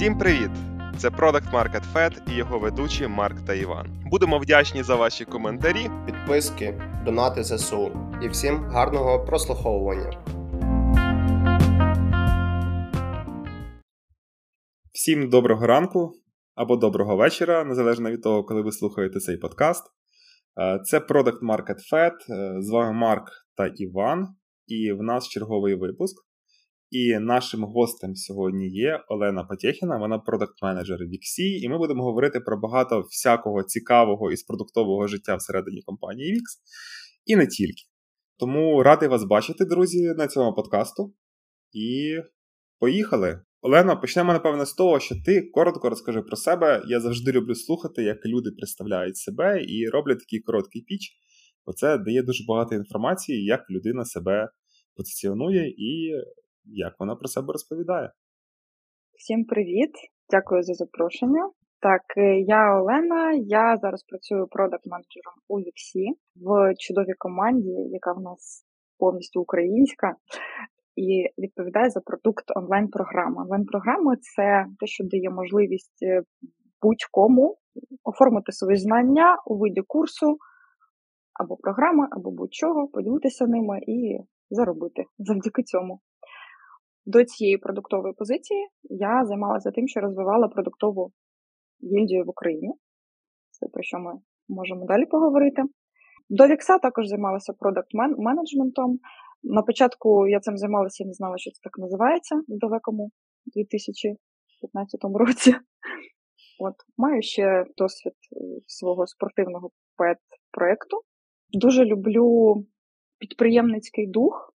Всім привіт! Це Product Market Fed і його ведучі Марк та Іван. Будемо вдячні за ваші коментарі. підписки, донати ЗСУ і всім гарного прослуховування. Всім доброго ранку або доброго вечора, незалежно від того, коли ви слухаєте цей подкаст. Е, Це Product Market Fed. Е, З вами Марк та Іван, і в нас черговий випуск. І нашим гостем сьогодні є Олена Потєхіна, вона продакт-менеджер Vixi, і ми будемо говорити про багато всякого цікавого із продуктового життя всередині компанії Wix, і не тільки. Тому радий вас бачити, друзі, на цьому подкасту. І поїхали! Олена, почнемо, напевно, з того, що ти коротко розкажи про себе. Я завжди люблю слухати, як люди представляють себе і роблять такий короткий піч, бо це дає дуже багато інформації, як людина себе позиціонує і як вона про себе розповідає. Всім привіт! Дякую за запрошення. Так, е, я Олена. Я зараз працюю продакт-менеджером у Віксі в чудовій команді, яка в нас повністю українська, і відповідає за продукт онлайн-програми. Онлайн-програми це те, що дає можливість е, будь-кому оформити свої знання у виді курсу або програми, або будь-чого, поділитися ними і заробити завдяки цьому. До цієї продуктової позиції я займалася тим, що розвивала продуктову гільдію в Україні. Це про що ми можемо далі поговорити. До Вікса також займалася продакт-менеджментом. На початку я цим займалася і не знала, що це так називається в далекому 2015 році. От, Маю ще досвід свого спортивного пет-проєкту. Дуже люблю підприємницький дух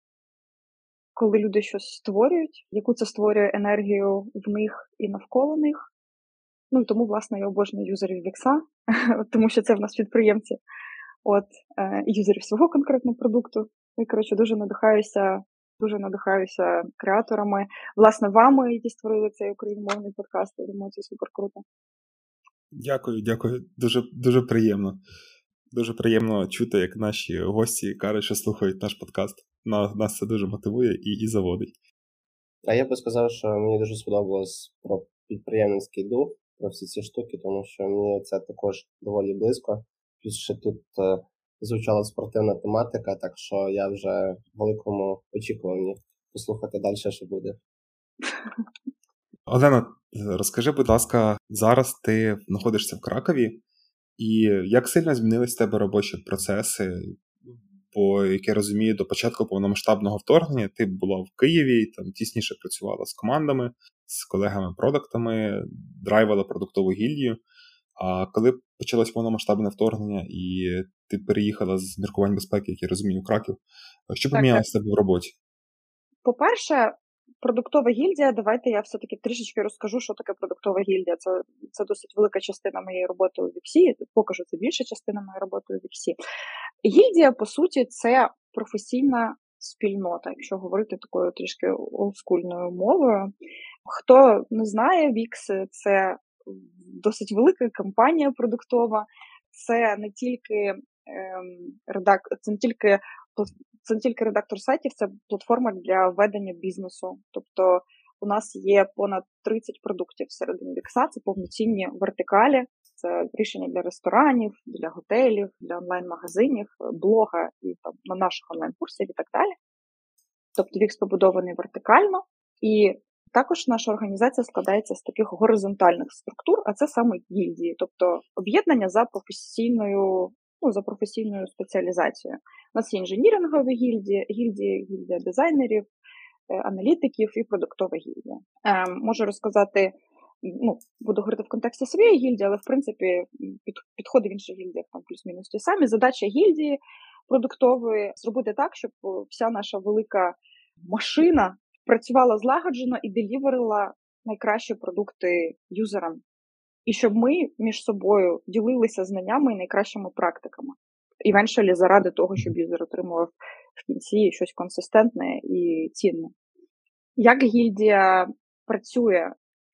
коли люди щось створюють, яку це створює енергію в них і навколо них. Ну тому, власне, я обожнюю юзерів Вікса, тому що це в нас підприємці, от е, юзерів свого конкретного продукту. І, коротше, дуже надихаюся, дуже надихаюся креаторами, власне, вами, які створили цей україномовний подкаст. Я думаю, це супер круто. Дякую, дякую. Дуже дуже приємно. Дуже приємно чути, як наші гості кажуть, що слухають наш подкаст. Нас це дуже мотивує і і заводить. А я би сказав, що мені дуже сподобалось про підприємницький дух, про всі ці штуки, тому що мені це також доволі близько. Плюс ще тут е, звучала спортивна тематика, так що я вже в великому очікуванні послухати далі, що буде. Олена, розкажи, будь ласка, зараз ти знаходишся в Кракові. І як сильно змінились в тебе робочі процеси? Бо, як я розумію, до початку повномасштабного вторгнення ти була в Києві, там тісніше працювала з командами, з колегами-продуктами, драйвила продуктову гільдію. А коли почалось повномасштабне вторгнення, і ти переїхала з міркувань безпеки, як я розумію, в Краків, що помінялося тебе в роботі? По-перше, Продуктова гільдія, давайте я все-таки трішечки розкажу, що таке продуктова гільдія. Це це досить велика частина моєї роботи у Віксі. Покажу це більша частина моєї роботи у Віксі. Гільдія, по суті, це професійна спільнота, якщо говорити такою трішки олдскульною мовою. Хто не знає, Вікс це досить велика компанія продуктова, це не тільки ем, редак... це не тільки це не тільки редактор сайтів, це платформа для ведення бізнесу. Тобто у нас є понад 30 продуктів всередині Вікса, це повноцінні вертикалі, це рішення для ресторанів, для готелів, для онлайн-магазинів, блога і там на наших онлайн-курсах і так далі. Тобто Вікс побудований вертикально, і також наша організація складається з таких горизонтальних структур, а це саме гільдії, тобто об'єднання за професійною ну, за професійною спеціалізацією. У нас є інженірингові гільдії, гільдії, гільдія дизайнерів, е, аналітиків і продуктова гільдія. Е, можу розказати, ну, буду говорити в контексті своєї гільдії, але в принципі під, підходи в інших гільдіях там плюс-мінус ті самі. Задача гільдії продуктової зробити так, щоб вся наша велика машина працювала злагоджено і деліверила найкращі продукти юзерам і щоб ми між собою ділилися знаннями і найкращими практиками. Івеншалі заради того, щоб юзер отримував в кінці щось консистентне і цінне. Як гільдія працює,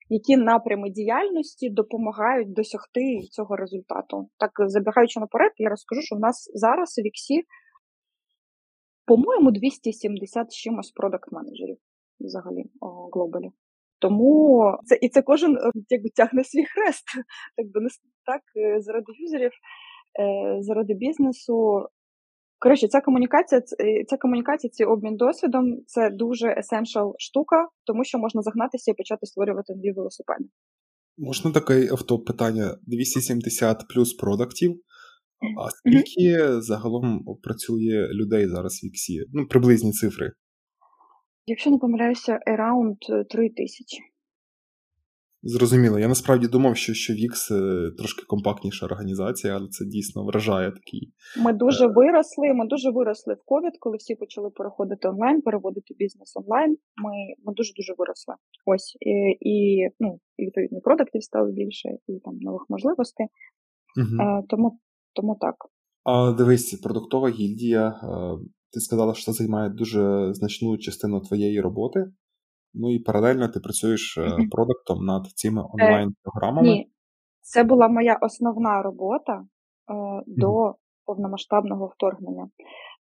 які напрями діяльності допомагають досягти цього результату? Так, забігаючи наперед, я розкажу, що в нас зараз у Віксі, по-моєму, 270 чимось продакт менеджерів взагалі у глобалі. Тому це і це кожен якби тягне свій хрест, так би не так заради юзерів, заради бізнесу. Коротше, ця комунікація, ця комунікація, цей обмін досвідом це дуже essential штука, тому що можна загнатися і почати створювати нові велосипеди. Можна таке автоп питання: 270 плюс продуктів. А скільки mm-hmm. загалом працює людей зараз в Віксі? Ну, приблизні цифри. Якщо не помиляюся, around 3 тисячі. Зрозуміло. Я насправді думав, що що Вікс е, трошки компактніша організація, але це дійсно вражає такий. Ми дуже е, виросли. Ми дуже виросли в ковід, коли всі почали переходити онлайн, переводити бізнес онлайн. Ми ми дуже дуже виросли. Ось і, і ну і відповідно продуктів стало більше, і там нових можливостей. Угу. Тому тому так. А дивись, продуктова гільдія. Е, ти сказала, що це займає дуже значну частину твоєї роботи. Ну і паралельно ти працюєш mm-hmm. продуктом над цими онлайн-програмами. Ні, це була моя основна робота е, до mm-hmm. повномасштабного вторгнення.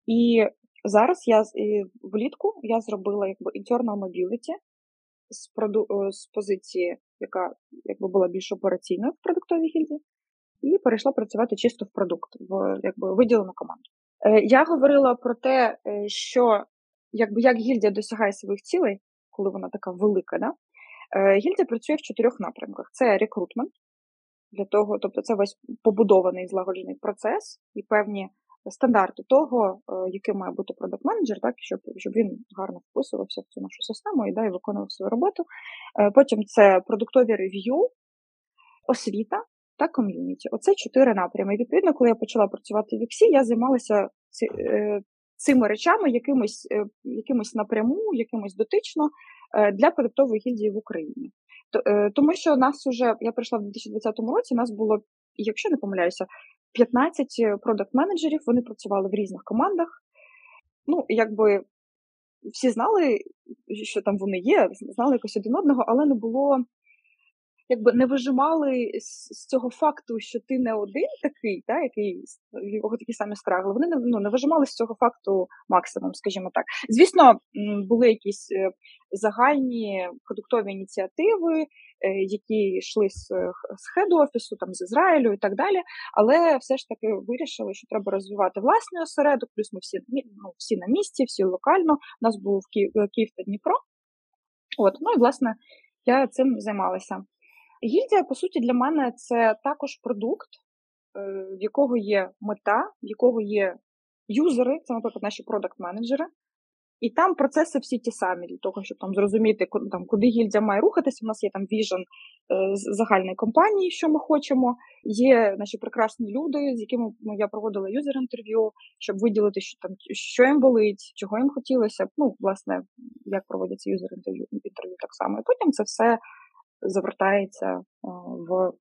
І зараз я і влітку я зробила якби internal mobility з проду, з позиції, яка якби була більш операційною в продуктовій гільдії, і перейшла працювати чисто в продукт, в якби виділену команду. Е, Я говорила про те, що якби як гільдія досягає своїх цілей коли вона така велика. Да? Е, гільдія працює в чотирьох напрямках: це рекрутмент, для того, тобто це весь побудований злагоджений процес і певні стандарти того, е, яким має бути продакт-менеджер, так, щоб щоб він гарно вписувався в цю нашу систему і да, і виконував свою роботу. Е, потім це продуктові рев'ю, освіта та ком'юніті. Оце чотири напрями. Відповідно, коли я почала працювати в Віксі, я займалася цими речами якимось е, якимось напряму, якимось дотично е, для продуктової гільдії в Україні. Е, тому що нас уже, я прийшла в 2020 році, нас було, якщо не помиляюся, 15 продакт-менеджерів, вони працювали в різних командах. Ну, якби всі знали, що там вони є, знали якось один одного, але не було якби не вижимали з, цього факту, що ти не один такий, та, який якого такі самі страгли. Вони не ну, не вижимали з цього факту максимум, скажімо так. Звісно, були якісь е, загальні продуктові ініціативи, е, які йшли з з хед-офісу, там з Ізраїлю і так далі. Але все ж таки вирішили, що треба розвивати власний осередок. Плюс ми всі ну, всі на місці, всі локально. У нас був Київ, Київ та Дніпро. От, ну і власне я цим займалася. Гільдія, по суті, для мене це також продукт, е, в якого є мета, в якого є юзери, це, наприклад, наші продакт-менеджери. І там процеси всі ті самі для того, щоб там зрозуміти, там, куди гільдія має рухатися. У нас є там віжен з загальної компанії, що ми хочемо. Є наші прекрасні люди, з якими я проводила юзер-інтерв'ю, щоб виділити, що там що їм болить, чого їм хотілося. Ну, власне, як проводяться юзер-інтерв'ю інтерв'ю так само. І потім це все завертається е, в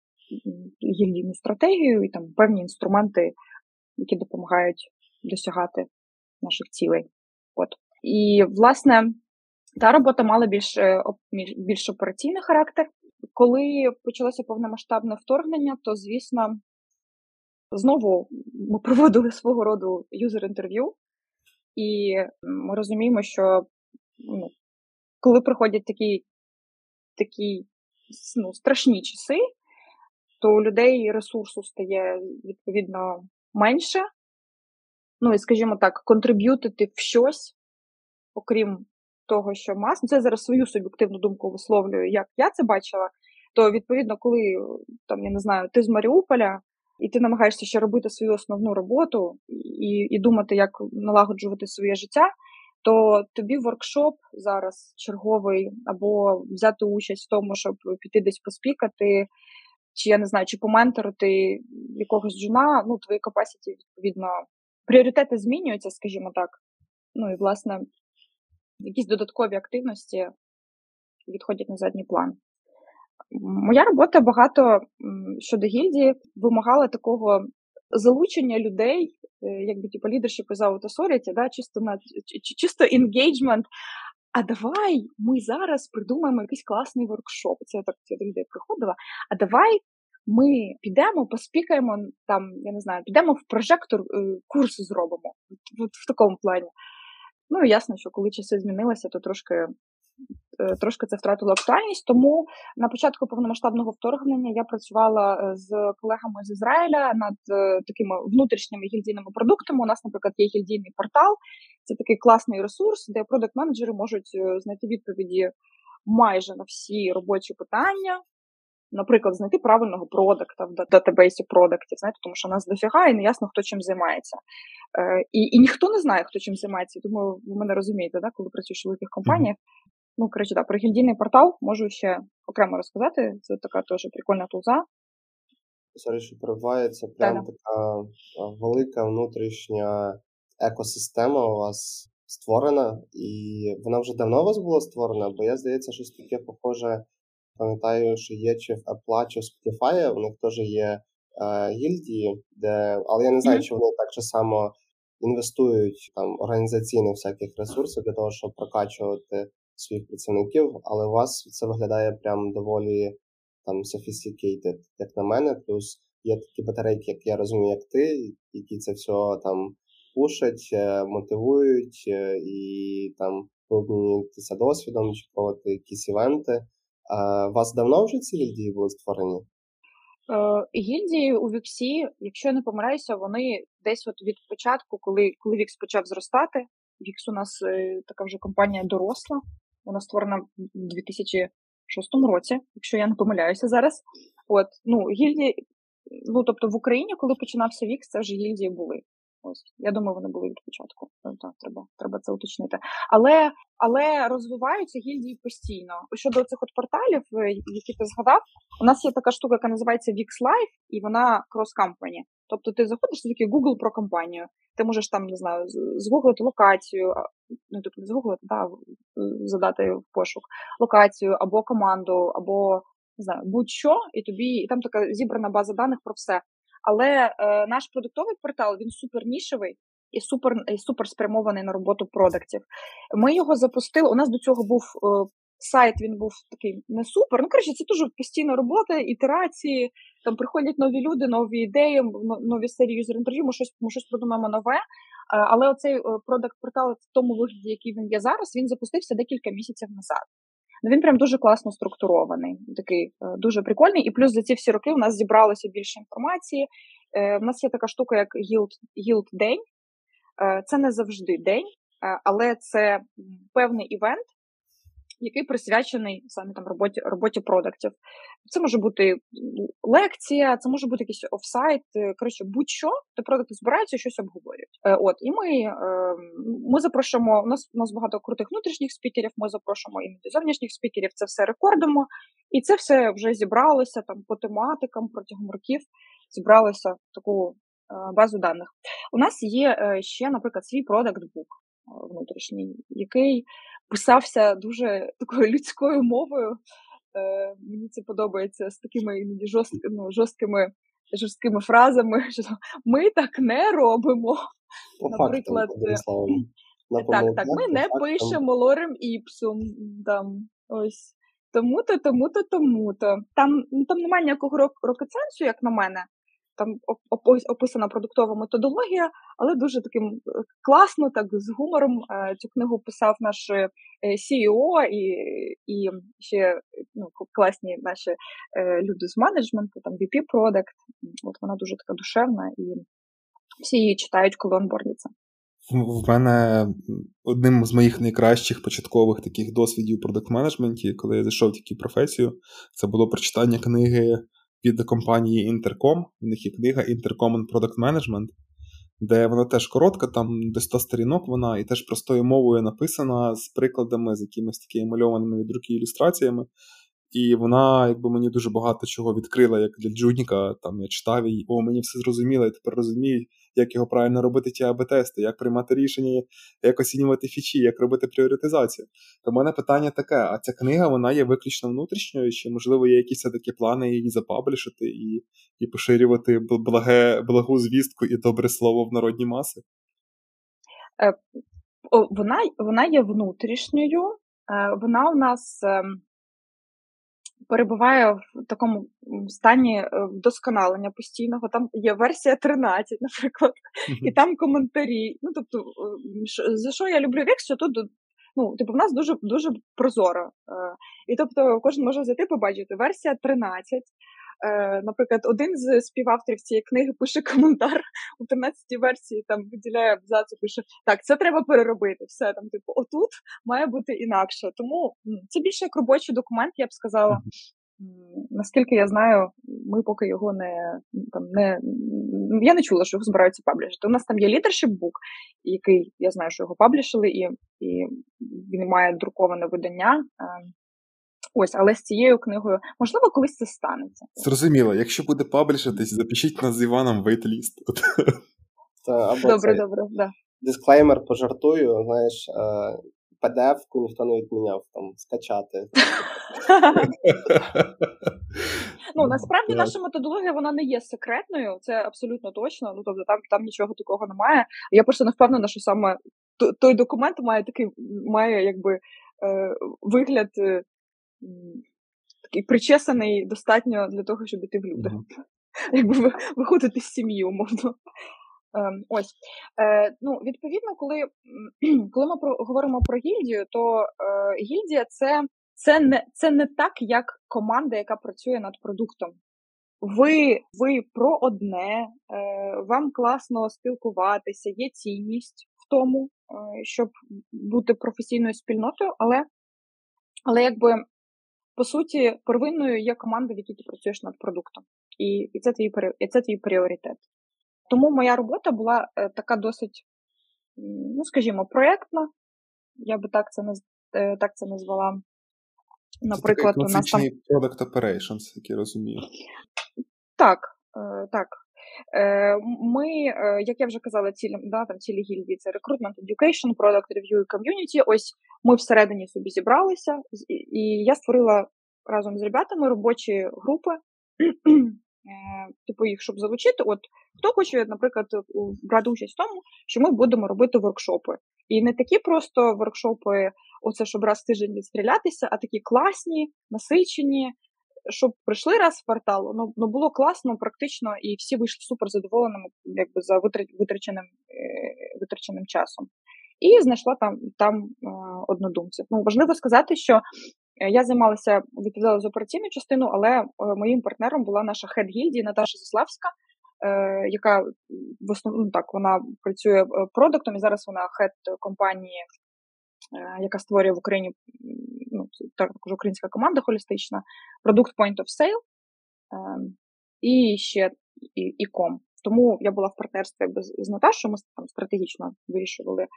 гільдійну стратегію і там певні інструменти, які допомагають досягати наших цілей. От. І, власне, та робота мала більш е, більш операційний характер. Коли почалося повномасштабне вторгнення, то, звісно, знову ми проводили свого роду юзер-інтерв'ю, і ми розуміємо, що ну, коли приходять такі такі ну, страшні часи, то у людей ресурсу стає відповідно менше. Ну і, скажімо так, контриб'ютити в щось, окрім того, що мас. Це зараз свою суб'єктивну думку висловлюю, як я це бачила. То, відповідно, коли там, я не знаю, ти з Маріуполя, і ти намагаєшся ще робити свою основну роботу і і думати, як налагоджувати своє життя, то тобі воркшоп зараз черговий, або взяти участь в тому, щоб піти десь поспікати, чи я не знаю, чи поменторити якогось джуна, ну, твої capacity, відповідно, пріоритети змінюються, скажімо так. Ну і, власне, якісь додаткові активності відходять на задній план. Моя робота багато щодо гільдії вимагала такого залучення людей Е, якби типу, leadership without authority, да, чисто на чисто engagement. А давай ми зараз придумаємо якийсь класний воркшоп. Це я так я до людей приходила. А давай ми підемо, поспікаємо там, я не знаю, підемо в прожектор, е, курси зробимо. От в такому плані. Ну, ясно, що коли часи змінилися, то трошки трошки це втратило актуальність. Тому на початку повномасштабного вторгнення я працювала е, з колегами з Ізраїля над е, такими внутрішніми гільдійними продуктами. У нас, наприклад, є гільдійний портал. Це такий класний ресурс, де продакт-менеджери можуть знайти відповіді майже на всі робочі питання. Наприклад, знайти правильного продакта в датабейсі продактів, знаєте, тому що нас дофіга і не ясно, хто чим займається. Е, І і ніхто не знає, хто чим займається. Думаю, ви мене розумієте, да, коли працюєш у великих компаніях. Ну, коротше, да, про гільдійний портал можу ще окремо розказати. Це така теж прикольна тулза. Sorry, що перебиваю, прям така велика внутрішня екосистема у вас створена, і вона вже давно у вас була створена, бо я здається, щось таке похоже. Пам'ятаю, що є чи в Apple, чи в Spotify, у них теж є е, гільдії, де, але я не знаю, mm-hmm. чи вони так же само інвестують там організаційних всяких ресурсів для того, щоб прокачувати своїх працівників, але у вас це виглядає прям доволі там sophisticated, як на мене. Плюс є такі батарейки, як я розумію, як ти, які це все там пушать, е, мотивують е, і там обмінюєтеся досвідом чи проводити якісь івенти. А, вас давно вже ці гільдії були створені? Е, гільдії у Віксі, якщо я не помиляюся, вони десь от від початку, коли коли Вікс почав зростати. Вікс у нас така вже компанія доросла. Вона створена в 2006 році, якщо я не помиляюся зараз. От, ну, гільдії, ну тобто в Україні, коли починався Вікс, це вже гільдії були. Ось, я думаю, вони були від початку. Е, так, треба треба це уточнити. Але але розвиваються гільдії постійно. Щодо цих от порталів, е, які ти згадав, у нас є така штука, яка називається Wix Live, і вона cross-company. Тобто ти заходиш в такий Google про компанію, ти можеш там, не знаю, згуглити локацію, ну тобто не згуглити, да, задати в пошук локацію або команду, або не знаю, будь-що, і тобі і там така зібрана база даних про все. Але е, наш продуктовий портал він супер нішевий і супер і супер спрямований на роботу продуктів. Ми його запустили. У нас до цього був е, сайт, він був такий не супер. Ну, коротше, це дуже постійна робота, ітерації. Там приходять нові люди, нові ідеї, нові серії юзер інтерв'ю. Ми щось ми щось придумаємо нове. Е, але оцей е, продакт портал в тому вигляді, який він є зараз, він запустився декілька місяців назад. Ну, він прям дуже класно структурований, такий е, дуже прикольний. І плюс за ці всі роки у нас зібралося більше інформації. У нас є така штука, як Yield день. Це не завжди день, але це певний івент, який присвячений саме там роботі роботі продуктів. Це може бути лекція, це може бути якийсь офсайт. Е, коротше, будь-що, де продукти збираються і щось обговорюють. Е, от і ми ем, ми запрошуємо. У нас у нас багато крутих внутрішніх спікерів. Ми запрошуємо іноді зовнішніх спікерів. Це все рекордимо, і це все вже зібралося там по тематикам протягом років. Зібралося в таку е, базу даних. У нас є ще, наприклад, свій продакт бук внутрішній, який писався дуже такою людською мовою. Е, Мені це подобається з такими іноді жорст, ну, жорсткими жорсткими фразами. що Ми так не робимо. По Наприклад, фактам, е, так, так, ми не фактам. пишемо лорем іпсум. Там, ось. Тому-то, тому-то, тому-то. Там ну, там немає ніякого рокетсенсу, як на мене там описана продуктова методологія, але дуже таким е, класно, так з гумором. Е, цю книгу писав наш е, CEO і і ще ну, класні наші люди з менеджменту, там VP Product. От вона дуже така душевна, і всі її читають, коли онбордяться. В мене одним з моїх найкращих початкових таких досвідів у продакт-менеджменті, коли я зайшов в таку професію, це було прочитання книги від компанії Intercom. У них є книга Intercom Product Management, де вона теж коротка, там десь 100 сторінок вона і теж простою мовою написана з прикладами, з якимись такими мальованими від руки ілюстраціями. І вона, якби мені дуже багато чого відкрила, як для Джуніка. Там я читав і о, мені все зрозуміло, я тепер розумію, як його правильно робити ті АБ-тести, як приймати рішення, як оцінювати фічі, як робити пріоритизацію. То в мене питання таке: а ця книга вона є виключно внутрішньою, чи можливо є якісь такі плани її запаблішити і і поширювати благе, благу звістку і добре слово в народні маси? Е, вона вона є внутрішньою, е, вона у нас ем, перебуває в такому стані е, вдосконалення постійного. Там є версія 13, наприклад, і там коментарі. Ну тобто, за що я люблю Вікс, що тут Ну, типу, в нас дуже дуже прозоро. Е, і тобто, кожен може зайти побачити версія 13. Е, наприклад, один з співавторів цієї книги пише коментар у 13-й версії, там виділяє абзац, пише: Так, це треба переробити. Все там, типу, отут має бути інакше. Тому це більше як робочий документ, я б сказала. Наскільки я знаю, ми поки його не там не я не чула, що його збираються паблішити. У нас там є leadership book, який я знаю, що його паблішили, і і він має друковане видання. Ось, але з цією книгою можливо колись це станеться. Зрозуміло, якщо буде паблішитись, запишіть нас з Іваном вейтліст. Добре, добре, да. Дисклеймер пожартую, знаєш, е, PDF-ку ніхто не відміняв там скачати. Ну насправді наша методологія вона не є секретною, це абсолютно точно. Ну тобто там там нічого такого немає. Я просто не впевнена, що саме той документ має такий має якби е, вигляд е, такий причесаний достатньо для того, щоб іти в люди. Якби виходити з сім'ї, умовно. Ем, ось е, ну відповідно, коли коли ми про говоримо про гільдію, то е, гільдія це це не це не так, як команда, яка працює над продуктом. Ви ви про одне, е, вам класно спілкуватися, є цінність в тому, щоб бути професійною спільнотою, але але якби по суті первинною є команда, в якій ти працюєш над продуктом, і і це твій і це твій пріоритет. Тому моя робота була е, така досить, ну скажімо, проєктна. Я би так це е, так це назвала. Наприклад, це у нас там Product Operations, як я розумію. Так, е, так. Ми, як я вже казала, цілі, да, там цілі гільдії це Recruitment, Education, Product Review і Community. Ось ми всередині собі зібралися, і я створила разом з ребятами робочі групи. Типу їх, щоб залучити, от хто хоче, наприклад, брати участь в тому, що ми будемо робити воркшопи. І не такі просто воркшопи, оце щоб раз в тиждень відстрілятися, а такі класні, насичені, щоб прийшли раз в квартал, ну, ну було класно, практично, і всі вийшли супер задоволеними якби за витраченим е, витраченим часом. І знайшла там там е, однодумців. Ну важливо сказати, що е, я займалася відповідала за операційну частину, але моїм партнером була наша хед гільдії Наташа Заславська, яка в основному так вона працює продуктом і зараз вона хед компанії Е, яка створює в Україні ну, також українська команда холістична, продукт Point of Sale ем, і ще і, і ком. Тому я була в партнерстві якби, з Наташою, ми там стратегічно вирішували, е,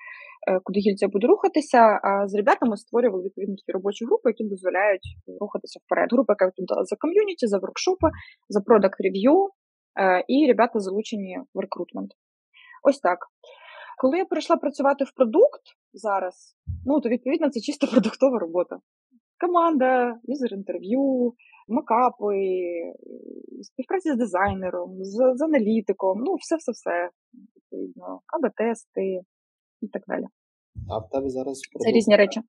куди гільдія буде рухатися. А з ребятами створювали відповідно такі робочі групи, які дозволяють рухатися вперед. Група, яка відповідала за ком'юніті, за воркшопи, за продакт рев'ю, і ребята залучені в рекрутмент. Ось так. Коли я прийшла працювати в продукт зараз, ну то відповідно це чисто продуктова робота. Команда, юзер-інтерв'ю, макапи, співпраця з дизайнером, з, з аналітиком, ну все-все-все. Відповідно, АБ-тести і так далі. А в тебе зараз продукт? Це різні речі.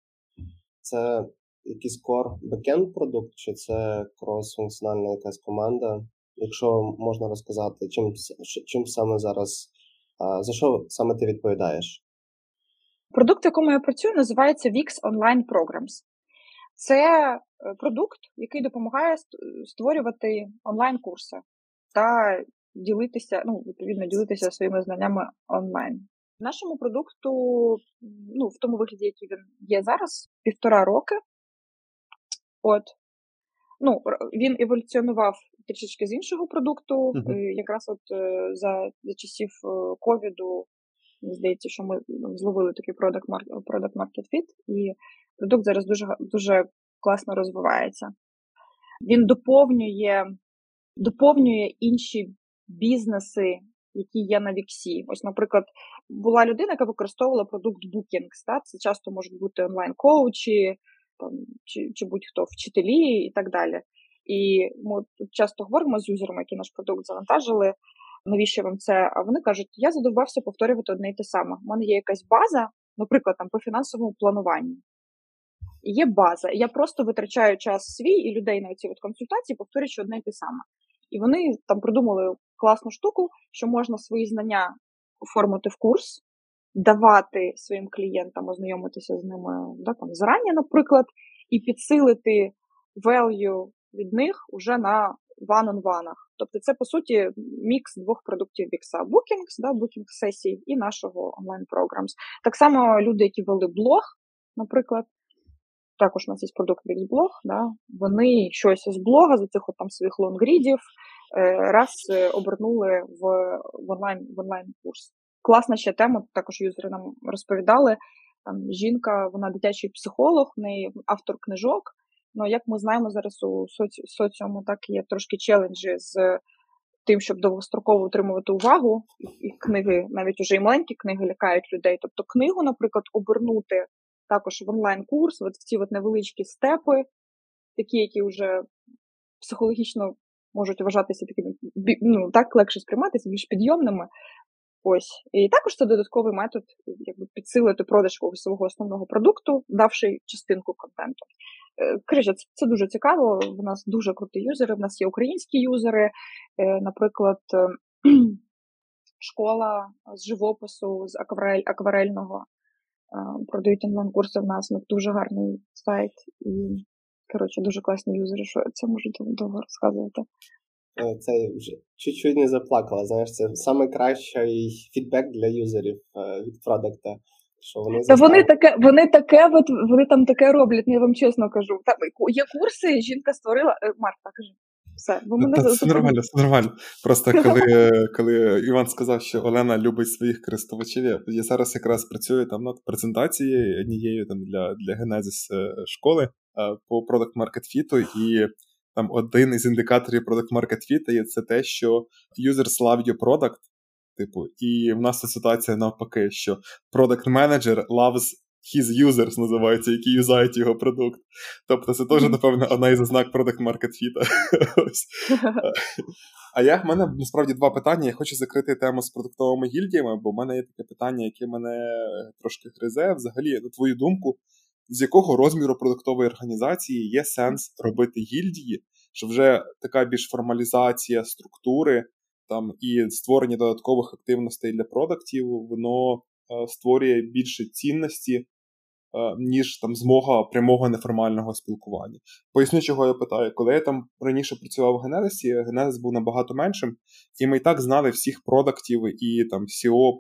Це якийсь core backend продукт, чи це крос-функціональна якась команда? Якщо можна розказати, чим чим саме зараз за що саме ти відповідаєш? Продукт, в якому я працюю, називається VIX Online Programs. Це е, продукт, який допомагає створювати онлайн-курси та ділитися, ну, відповідно, ділитися своїми знаннями онлайн. Нашому продукту, ну, в тому вигляді, який він є зараз, півтора роки. От. Ну, Він еволюціонував трішечки з іншого продукту. Uh-huh. Якраз от е, за за часів е, ковіду, мені здається, що ми зловили такий product product market fit, і продукт зараз дуже дуже класно розвивається. Він доповнює доповнює інші бізнеси, які є на Віксі. Ось, наприклад, була людина, яка використовувала продукт Bookings. Це часто можуть бути онлайн-коучі, там, чи чи будь-хто вчителі і так далі. І ми часто говоримо з юзерами, які наш продукт завантажили. Навіщо вам це? А вони кажуть, я задовбався повторювати одне й те саме. У мене є якась база, наприклад, там по фінансовому плануванню. Є база. І я просто витрачаю час свій і людей на ці консультації, повторюючи одне й те саме. І вони там придумали класну штуку, що можна свої знання оформити в курс, давати своїм клієнтам ознайомитися з ними да, там, зарані, наприклад, і підсилити value від них уже на one-on-one. Тобто це, по суті, мікс двох продуктів Вікса: Bookings, да, Booking сесій і нашого онлайн-програмс. Так само люди, які вели блог, наприклад, також у нас є продукт Віксблог, да, вони щось з блога, з цих там своїх лонгрідів, е, раз е, обернули в, в онлайн в онлайн курс. Класна ще тема, також юзери нам розповідали. Там жінка, вона дитячий психолог, в неї автор книжок. Ну, як ми знаємо зараз у соці... соціуму, так є трошки челенджі з тим, щоб довгостроково утримувати увагу, і книги, навіть уже і маленькі книги лякають людей. Тобто книгу, наприклад, обернути також в онлайн-курс, от ці от невеличкі степи, такі, які вже психологічно можуть вважатися такими ну, так легше сприйматися, більш підйомними. Ось. І також це додатковий метод, якби підсилити продаж свого основного продукту, давши частинку контенту. Е, коротше, це, дуже цікаво. У нас дуже круті юзери. В нас є українські юзери, е, наприклад, е, школа з живопису, з акварель, акварельного. Продають онлайн-курси в нас, ну дуже гарний сайт. І, коротше, дуже класні юзери, що це можу довго розказувати. Це вже чуть-чуть не заплакала. Знаєш, це найкращий фідбек для юзерів від продукта. Що вони Та вони таке, вони таке, от вони там таке роблять, я вам чесно кажу. Там є курси, жінка створила. Е, Марта, кажи. Все, бо мене Та, все нормально, все нормально. Просто коли коли Іван сказав, що Олена любить своїх користувачів, я зараз якраз працюю там над презентацією однією там для для Genesis е, школи е, по Product Market Fit, і там один із індикаторів Product Market Fit це те, що users love your product, Типу, і в нас ця ситуація навпаки, що product manager loves his users називається, які юзають його продукт. Тобто це теж, напевно, одна із ознак product market fit. А я в мене насправді два питання. Я хочу закрити тему з продуктовими гільдіями, бо в мене є таке питання, яке мене трошки гризе. Взагалі, на твою думку, з якого розміру продуктової організації є сенс робити гільдії, що вже така більш формалізація структури там і створення додаткових активностей для продуктів, воно е, створює більше цінності, е, ніж там змога прямого неформального спілкування. Поясню, чого я питаю, коли я там раніше працював в Генезисі, Генезис був набагато меншим, і ми і так знали всіх продуктів і там SEO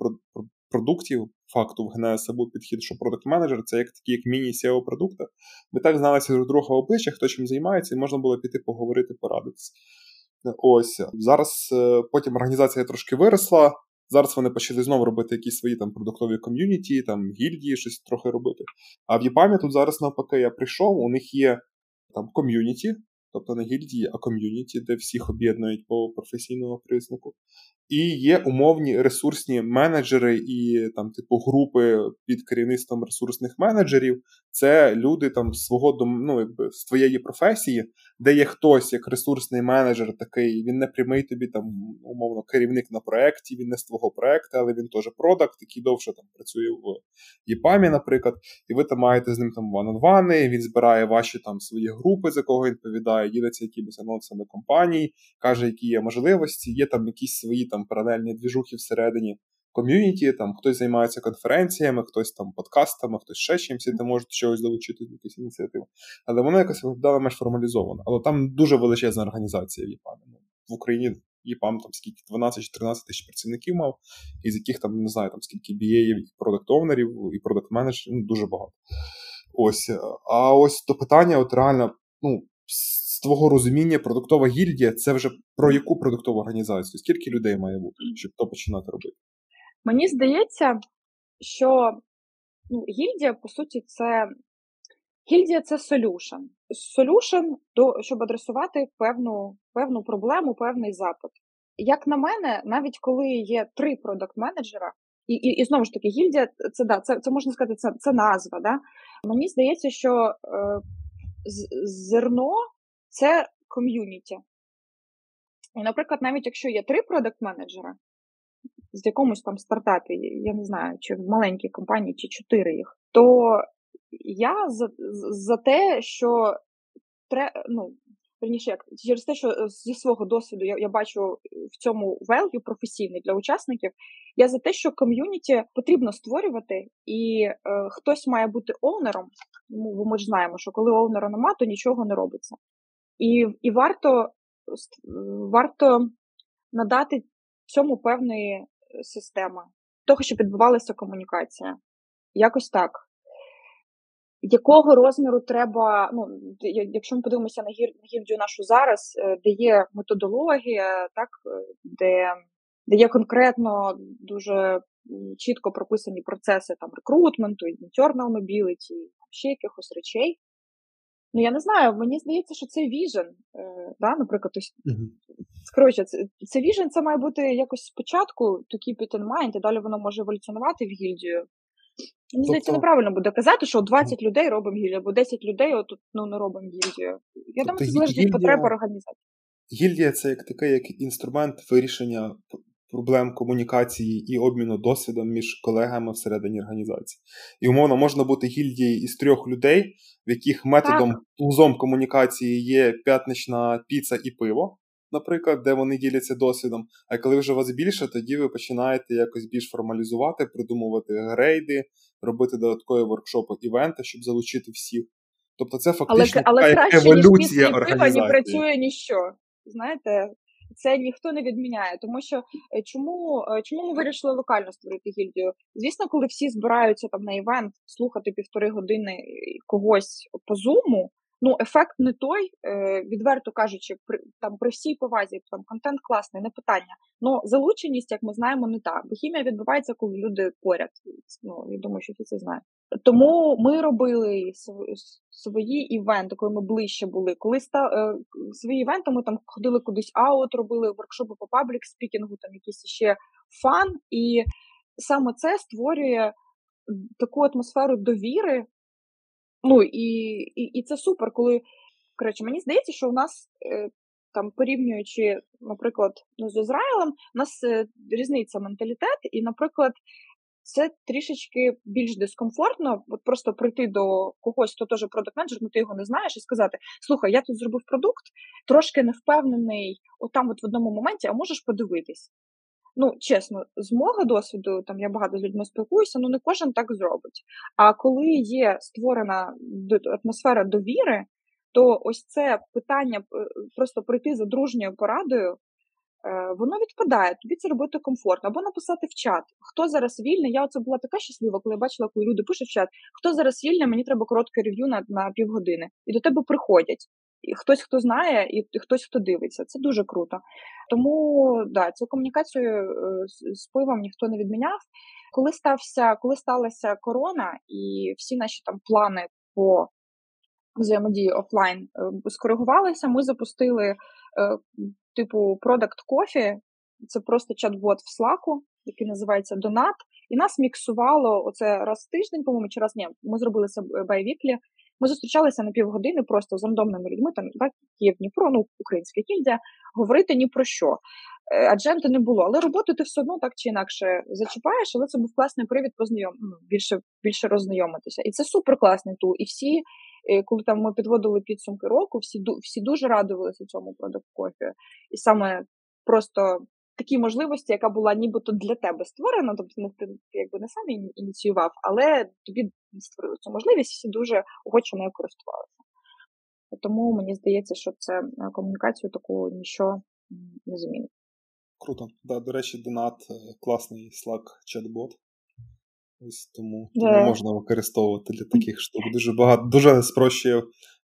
продуктів. Факту в Генезиса був підхід, що продукт менеджер це як такі як міні-SEO продукти. Ми так зналися друг друга обличчя, хто чим займається, і можна було піти поговорити, порадитися. Ось зараз е, потім організація трошки виросла. Зараз вони почали знову робити якісь свої там продуктові ком'юніті, там гільдії, щось трохи робити. А в Єпамі тут зараз навпаки я прийшов, у них є там ком'юніті, тобто не гільдії, а ком'юніті, де всіх об'єднують по професійному признаку. І є умовні ресурсні менеджери і там, типу, групи під керівництвом ресурсних менеджерів. Це люди там свого ну, якби, з твоєї професії, де є хтось як ресурсний менеджер, такий він не прямий тобі там, умовно, керівник на проєкті, він не з твого проекту, але він теж продакт, який довше там працює в ЄПАМі, наприклад, і ви там маєте з ним там ван-он-вани, він збирає ваші там свої групи, за кого він відповідає, ділиться якимись анонсами компаній, каже, які є можливості, є там якісь свої там паралельні двіжухи всередині ком'юніті, там хтось займається конференціями, хтось там подкастами, хтось ще чимось, де можуть чогось долучити до якісь ініціативи. Але воно якось виглядало менш формалізовано. Але там дуже величезна організація в ЄПАМі. Ну, в Україні ЄПАМ там скільки 12 чи 13 тисяч працівників мав, із яких там не знаю, там скільки BA, і продакт-овнерів, і продакт-менеджерів, ну дуже багато. Ось. А ось до питання, от реально, ну. З твого розуміння, продуктова гільдія це вже про яку продуктову організацію? Скільки людей має бути, щоб то починати робити? Мені здається, що ну, гільдія, по суті, це гільдія це. Solution, до, щоб адресувати певну певну проблему, певний запит. Як на мене, навіть коли є три продакт-менеджера, і, і і, знову ж таки, гільдія це да, це це можна сказати, це це назва. Да? Мені здається, що е, зерно це ком'юніті. І, наприклад, навіть якщо є три продакт-менеджера, з якомусь там стартапі, я не знаю, чи в маленькій компанії, чи чотири їх, то я за за те, що тре, ну, верніше, як через те, що е, зі свого досвіду я я бачу в цьому value професійний для учасників. Я за те, що ком'юніті потрібно створювати, і е, хтось має бути оунером. Ну, ми ж знаємо, що коли оунера нема, то нічого не робиться. І і варто варто надати цьому певної е, системи, того, щоб відбувалася комунікація. Якось так якого розміру треба, ну якщо ми подивимося на гільдію нашу зараз, е, де є методологія, так е, де де є конкретно дуже чітко прописані процеси там рекрутменту, internal mobility, ще якихось речей. Ну, я не знаю, мені здається, що це віжен, е, да, наприклад, ось, коротше, це, це віжен, це має бути якось спочатку to keep it in mind, і далі воно може еволюціонувати в гільдію. Мені здається, тобто... неправильно буде казати, що 20 людей робимо гільдію, або 10 людей отут ну, не робимо гільдію. Я тобто, думаю, це залежить від потреб організації. Гільдія це як такий як інструмент вирішення проблем комунікації і обміну досвідом між колегами всередині організації. І умовно можна бути гільдією із трьох людей, в яких методом тузом комунікації є п'ятнична піца і пиво наприклад, де вони діляться досвідом. А коли вже вас більше, тоді ви починаєте якось більш формалізувати, придумувати грейди, робити додаткові воркшопи, івенти, щоб залучити всіх. Тобто, це фактично але, але краще, еволюція ніж організації. не працює ніщо. Знаєте, це ніхто не відміняє, тому що е, чому е, чому ми вирішили локально створити гільдію? Звісно, коли всі збираються там на івент слухати півтори години когось по зуму, ну ефект не той, е, відверто кажучи, при там при всій повазі там контент класний, не питання. Ну залученість, як ми знаємо, не та. Бо хімія відбувається, коли люди поряд. Ну я думаю, що всі це знають. Тому ми робили свої івенти, коли ми ближче були. Коли ста е, свої івенти, ми там ходили кудись out, робили воркшопи по public speaking -у, там якийсь ще фан, і саме це створює таку атмосферу довіри. Ну і і, і це супер, коли коротше, мені здається, що у нас е, там порівнюючи, наприклад, ну, з Ізраїлем, у нас е, різниця менталітет, і, наприклад, це трішечки більш дискомфортно, от просто прийти до когось, хто теж продакт менеджер ну ти його не знаєш, і сказати: Слухай, я тут зробив продукт, трошки не впевнений, отам, от в одному моменті, а можеш подивитись. Ну, чесно, з мого досвіду, там я багато з людьми спілкуюся, ну не кожен так зробить. А коли є створена атмосфера довіри, то ось це питання е, просто прийти за дружньою порадою, воно відпадає, тобі це робити комфортно, або написати в чат, хто зараз вільний. Я оце була така щаслива, коли я бачила, коли люди пишуть в чат, хто зараз вільний, мені треба коротке рев'ю на на півгодини. І до тебе приходять і хтось, хто знає, і хтось, хто дивиться. Це дуже круто. Тому да, цю комунікацію е, з пивом ніхто не відміняв. Коли стався, коли сталася корона, і всі наші там плани по взаємодії офлайн е, скоригувалися, ми запустили е, типу Product Coffee, це просто чат-бот в Slack, який називається Донат. І нас міксувало оце раз в тиждень, по-моєму, чи раз ні, ми зробили це biweekly. Ми зустрічалися на півгодини просто з рандомними людьми, там так, Київ Дніпро, ну українська гільдія, говорити ні про що. Е, адженти не було, але роботу ти все одно так чи інакше зачіпаєш, але це був класний привід познайом ну, більше більше роззнайомитися. І це супер класний tool. І всі, е, коли там ми підводили підсумки року, всі всі дуже радувалися цьому продукт кофі. І саме просто такі можливості, яка була нібито для тебе створена, тобто не ти якби не сам ініціював, але тобі створили цю можливість, всі дуже охоче нею користувалися. Тому мені здається, що це е, комунікацію таку нічого не змінить. Круто. Да, До речі, донат е, класний Slack чат-бот. Ось тому, yeah. можна використовувати для таких штук. Дуже багато, дуже спрощує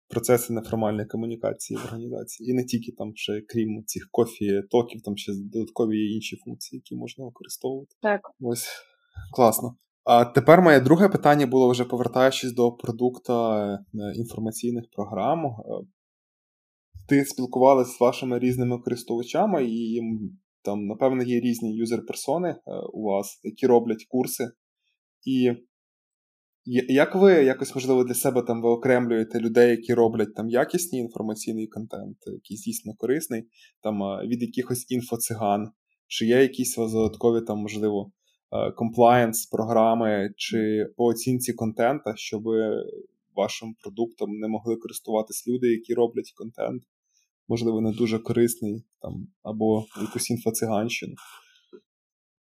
процеси неформальної комунікації в організації. І не тільки там ще, крім цих кофі, токів, там ще додаткові інші функції, які можна використовувати. Так. Ось класно. А тепер моє друге питання було вже повертаючись до продукта е, інформаційних програм. Е, ти спілкувалася з вашими різними користувачами, і там, напевно, є різні юзер-персони е, у вас, які роблять курси. І як ви якось, можливо, для себе там виокремлюєте людей, які роблять там якісний інформаційний контент, який дійсно корисний, там від якихось інфоциган, чи є якісь додаткові там, можливо, комплаєнс програми чи по оцінці контента, щоб вашим продуктом не могли користуватись люди, які роблять контент? можливо, не дуже корисний, там, або якусь інфоциганщину?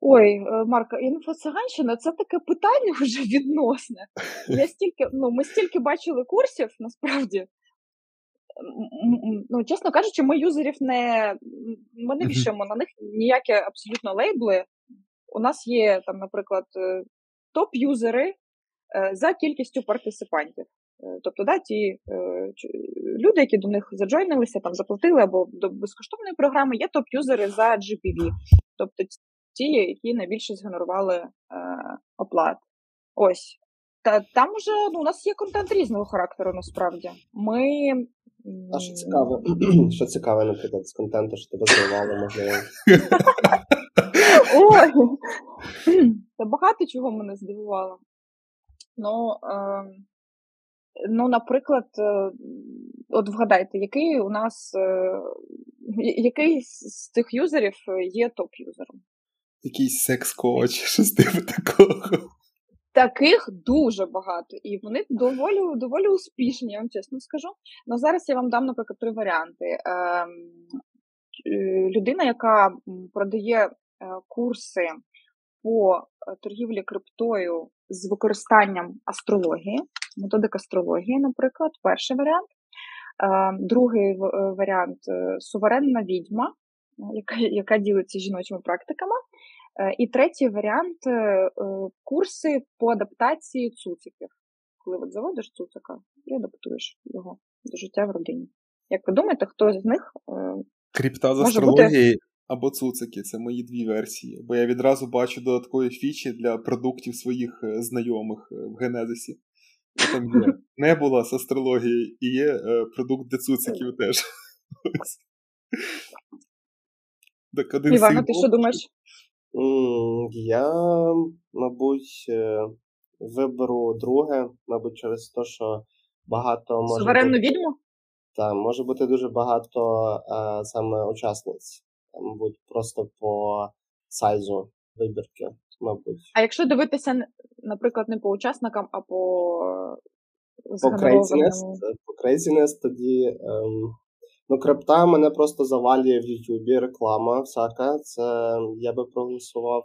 Ой, е, Марка, інфоциганщина це таке питання вже відносне. Я стільки, ну, ми стільки бачили курсів, насправді. Ну, чесно кажучи, ми юзерів не ми не вішаємо на них ніякі абсолютно лейбли. У нас є там, наприклад, е, топ-юзери е, за кількістю партисипантів. Тобто, да, ті люди, які до них заджойнилися, там заплатили або до безкоштовної програми, є топ-юзери за GPV. Тобто ті, які найбільше згенерували е, оплат. Ось. Та там уже ну, у нас є контент різного характеру, насправді. Ми. А що цікаве, що цікаве, наприклад, з контенту, що тебе здивувало, можливо. Ой! Та багато чого мене здивувало. Ну, е, ну, наприклад, е, от вгадайте, який у нас е, який з цих юзерів є топ-юзером? Якийсь секс-коуч, щось типу такого. Таких дуже багато, і вони доволі доволі успішні, я вам чесно скажу. Ну зараз я вам дам, наприклад, три варіанти. Ем, е, людина, яка продає е, курси по е, торгівлі криптою з використанням астрології, методик астрології, наприклад, перший варіант. Ем, другий варіант суверенна відьма, яка яка ділиться жіночими практиками. Е, і третій варіант е, е, курси по адаптації цуциків. Коли от заводиш цуцика і адаптуєш його до життя в родині. Як ви думаєте, хто з них крипта з астрології бути... або цуцики це мої дві версії. Бо я відразу бачу додаткові фічі для продуктів своїх знайомих в Генезисі. Там є небула з астрології і є продукт для цуциків теж. Так, один Івана, ти що думаєш? Я, мабуть, е, виберу друге, мабуть, через те, що багато може. Суверенну бути... відьму? Так, може бути дуже багато а, саме учасниць. Мабуть, просто по сайзу вибірки, мабуть. А якщо дивитися, наприклад, не по учасникам, а по. По Craziness, по Craziness тоді ем, Ну, крипта мене просто завалює в Ютубі, реклама всяка. Це я би проголосував.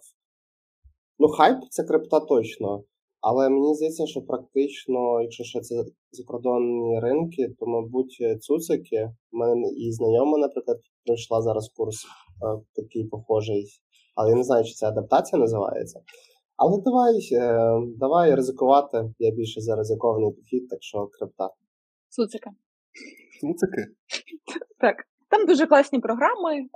Ну, хайп це крипта точно. Але мені здається, що практично, якщо ще це закордонні ринки, то, мабуть, цуцики. У мене і знайома, наприклад, пройшла зараз курс е, такий похожий. Але я не знаю, чи це адаптація називається. Але давай е, давай ризикувати. Я більше за ризикований підхід, так що крипта. Цуцика. Цуцики? Так. Там дуже класні програми, е,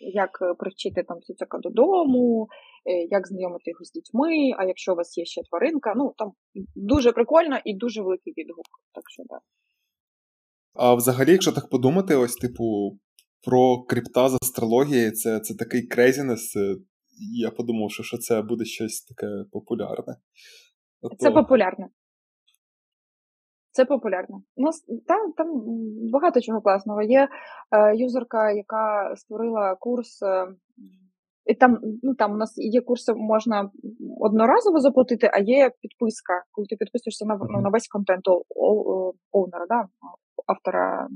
як привчити там цуцика додому, е, як знайомити його з дітьми, а якщо у вас є ще тваринка, ну там дуже прикольно і дуже великий відгук. Так що так. А взагалі, якщо так подумати, ось, типу, про крипта з астрології, це це такий craziness. Я подумав, що що це буде щось таке популярне. Це популярне. Це популярно. У нас там там багато чого класного. Є е, юзерка, яка створила курс. Е, і там ну, там у нас є курси, можна одноразово заплатити, а є підписка, коли ти підписуєшся на ну, на весь контент оунера, да? автора.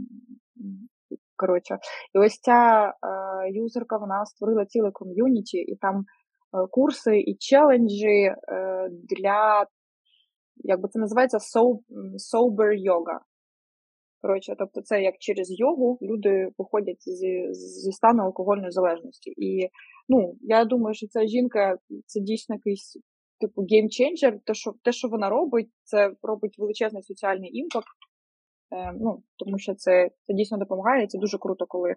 Коротше. І ось ця е, юзерка вона створила ціле ком'юніті, і там е, курси і челенджі е, для якби це називається sober yoga. Коротше, тобто, це як через йогу люди виходять зі, зі стану алкогольної залежності. І ну, я думаю, що ця жінка це дійсно якийсь типу game changer. Те, що те, що вона робить, це робить величезний соціальний імпакт. Е, ну, Тому що це це дійсно допомагає. і Це дуже круто, коли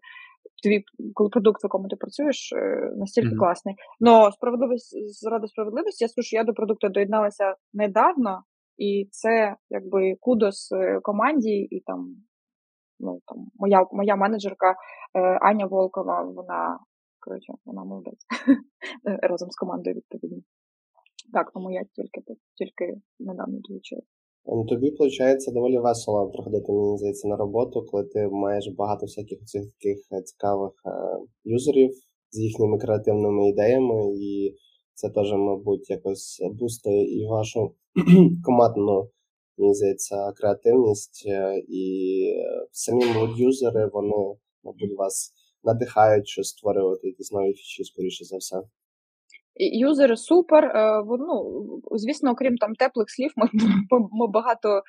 твій коли продукт, в якому ти працюєш, е, настільки mm-hmm. класний. Но справедливість заради справедливості, я скажу, що я до продукту доєдналася недавно, і це якби kudos е, команді, і там ну там моя моя менеджерка Аня Волкова, вона коротше, вона молодець разом з командою відповідно. Так, тому я тільки тільки недавно долучилася. Ну, тобі, виходить, доволі весело приходити, мені здається, на роботу, коли ти маєш багато всяких цих таких е, цікавих е, юзерів з їхніми креативними ідеями, і це теж, мабуть, якось бустає і вашу командну, мені здається, креативність, е, і самі юзери, вони мабуть, вас надихають щось створювати якісь нові фічі, скоріше за все. Юзери супер. Е, ну, звісно, окрім там теплих слів, ми, ми багато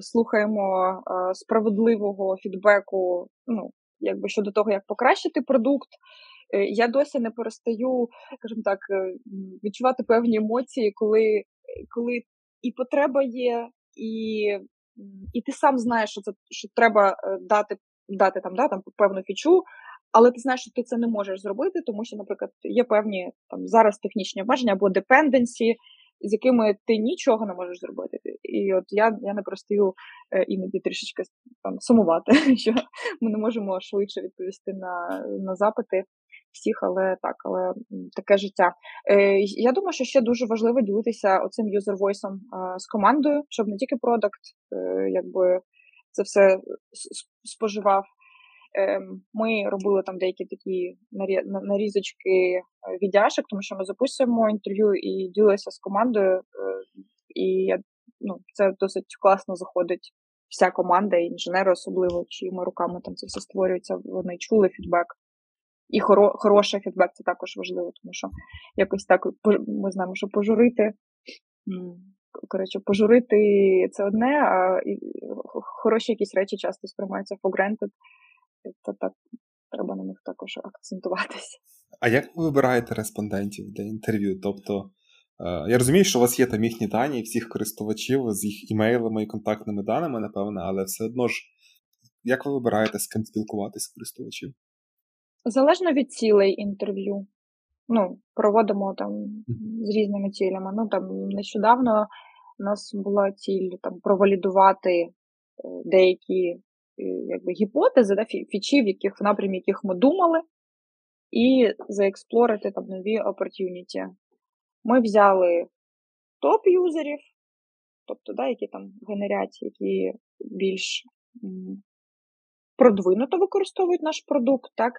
слухаємо е, справедливого фідбеку, ну, якби щодо того, як покращити продукт. Е, я досі не перестаю, скажімо так, відчувати певні емоції, коли коли і потреба є, і і ти сам знаєш, що це що треба дати дати там да, там певну фічу, але ти знаєш, що ти це не можеш зробити, тому що, наприклад, є певні там зараз технічні обмеження або депенденсі, з якими ти нічого не можеш зробити. І от я я не перестаю е, іноді трішечки там сумувати, що ми не можемо швидше відповісти на на запити всіх, але так, але таке життя. Е, Я думаю, що ще дуже важливо ділитися оцим юзер-войсом е, з командою, щоб не тільки продакт, е, якби це все споживав. Ми робили там деякі такі нарізочки е, віддяшок, тому що ми записуємо інтерв'ю і ділилися з командою, і ну, це досить класно заходить. Вся команда, інженери, особливо чиїми руками там це все створюється, вони чули фідбек. І хоро, хороший фідбек це також важливо, тому що якось так ми знаємо, що пожурити. Коротше, пожурити це одне, а хороші якісь речі часто сприймаються for granted то так треба на них також акцентуватися. А як ви вибираєте респондентів для інтерв'ю? Тобто, е, я розумію, що у вас є там їхні дані, всіх користувачів з їх імейлами і контактними даними, напевне, але все одно ж, як ви вибираєте з ким спілкуватися користувачів? Залежно від цілей інтерв'ю. Ну, проводимо там з різними цілями. Ну там нещодавно у нас була ціль там провалідувати е, деякі якби, гіпотези, да, фічі, в яких в напрямі яких ми думали, і заексплорити там нові opportunity. Ми взяли топ-юзерів, тобто, да, які там генерять, які більш продвинуто використовують наш продукт. так.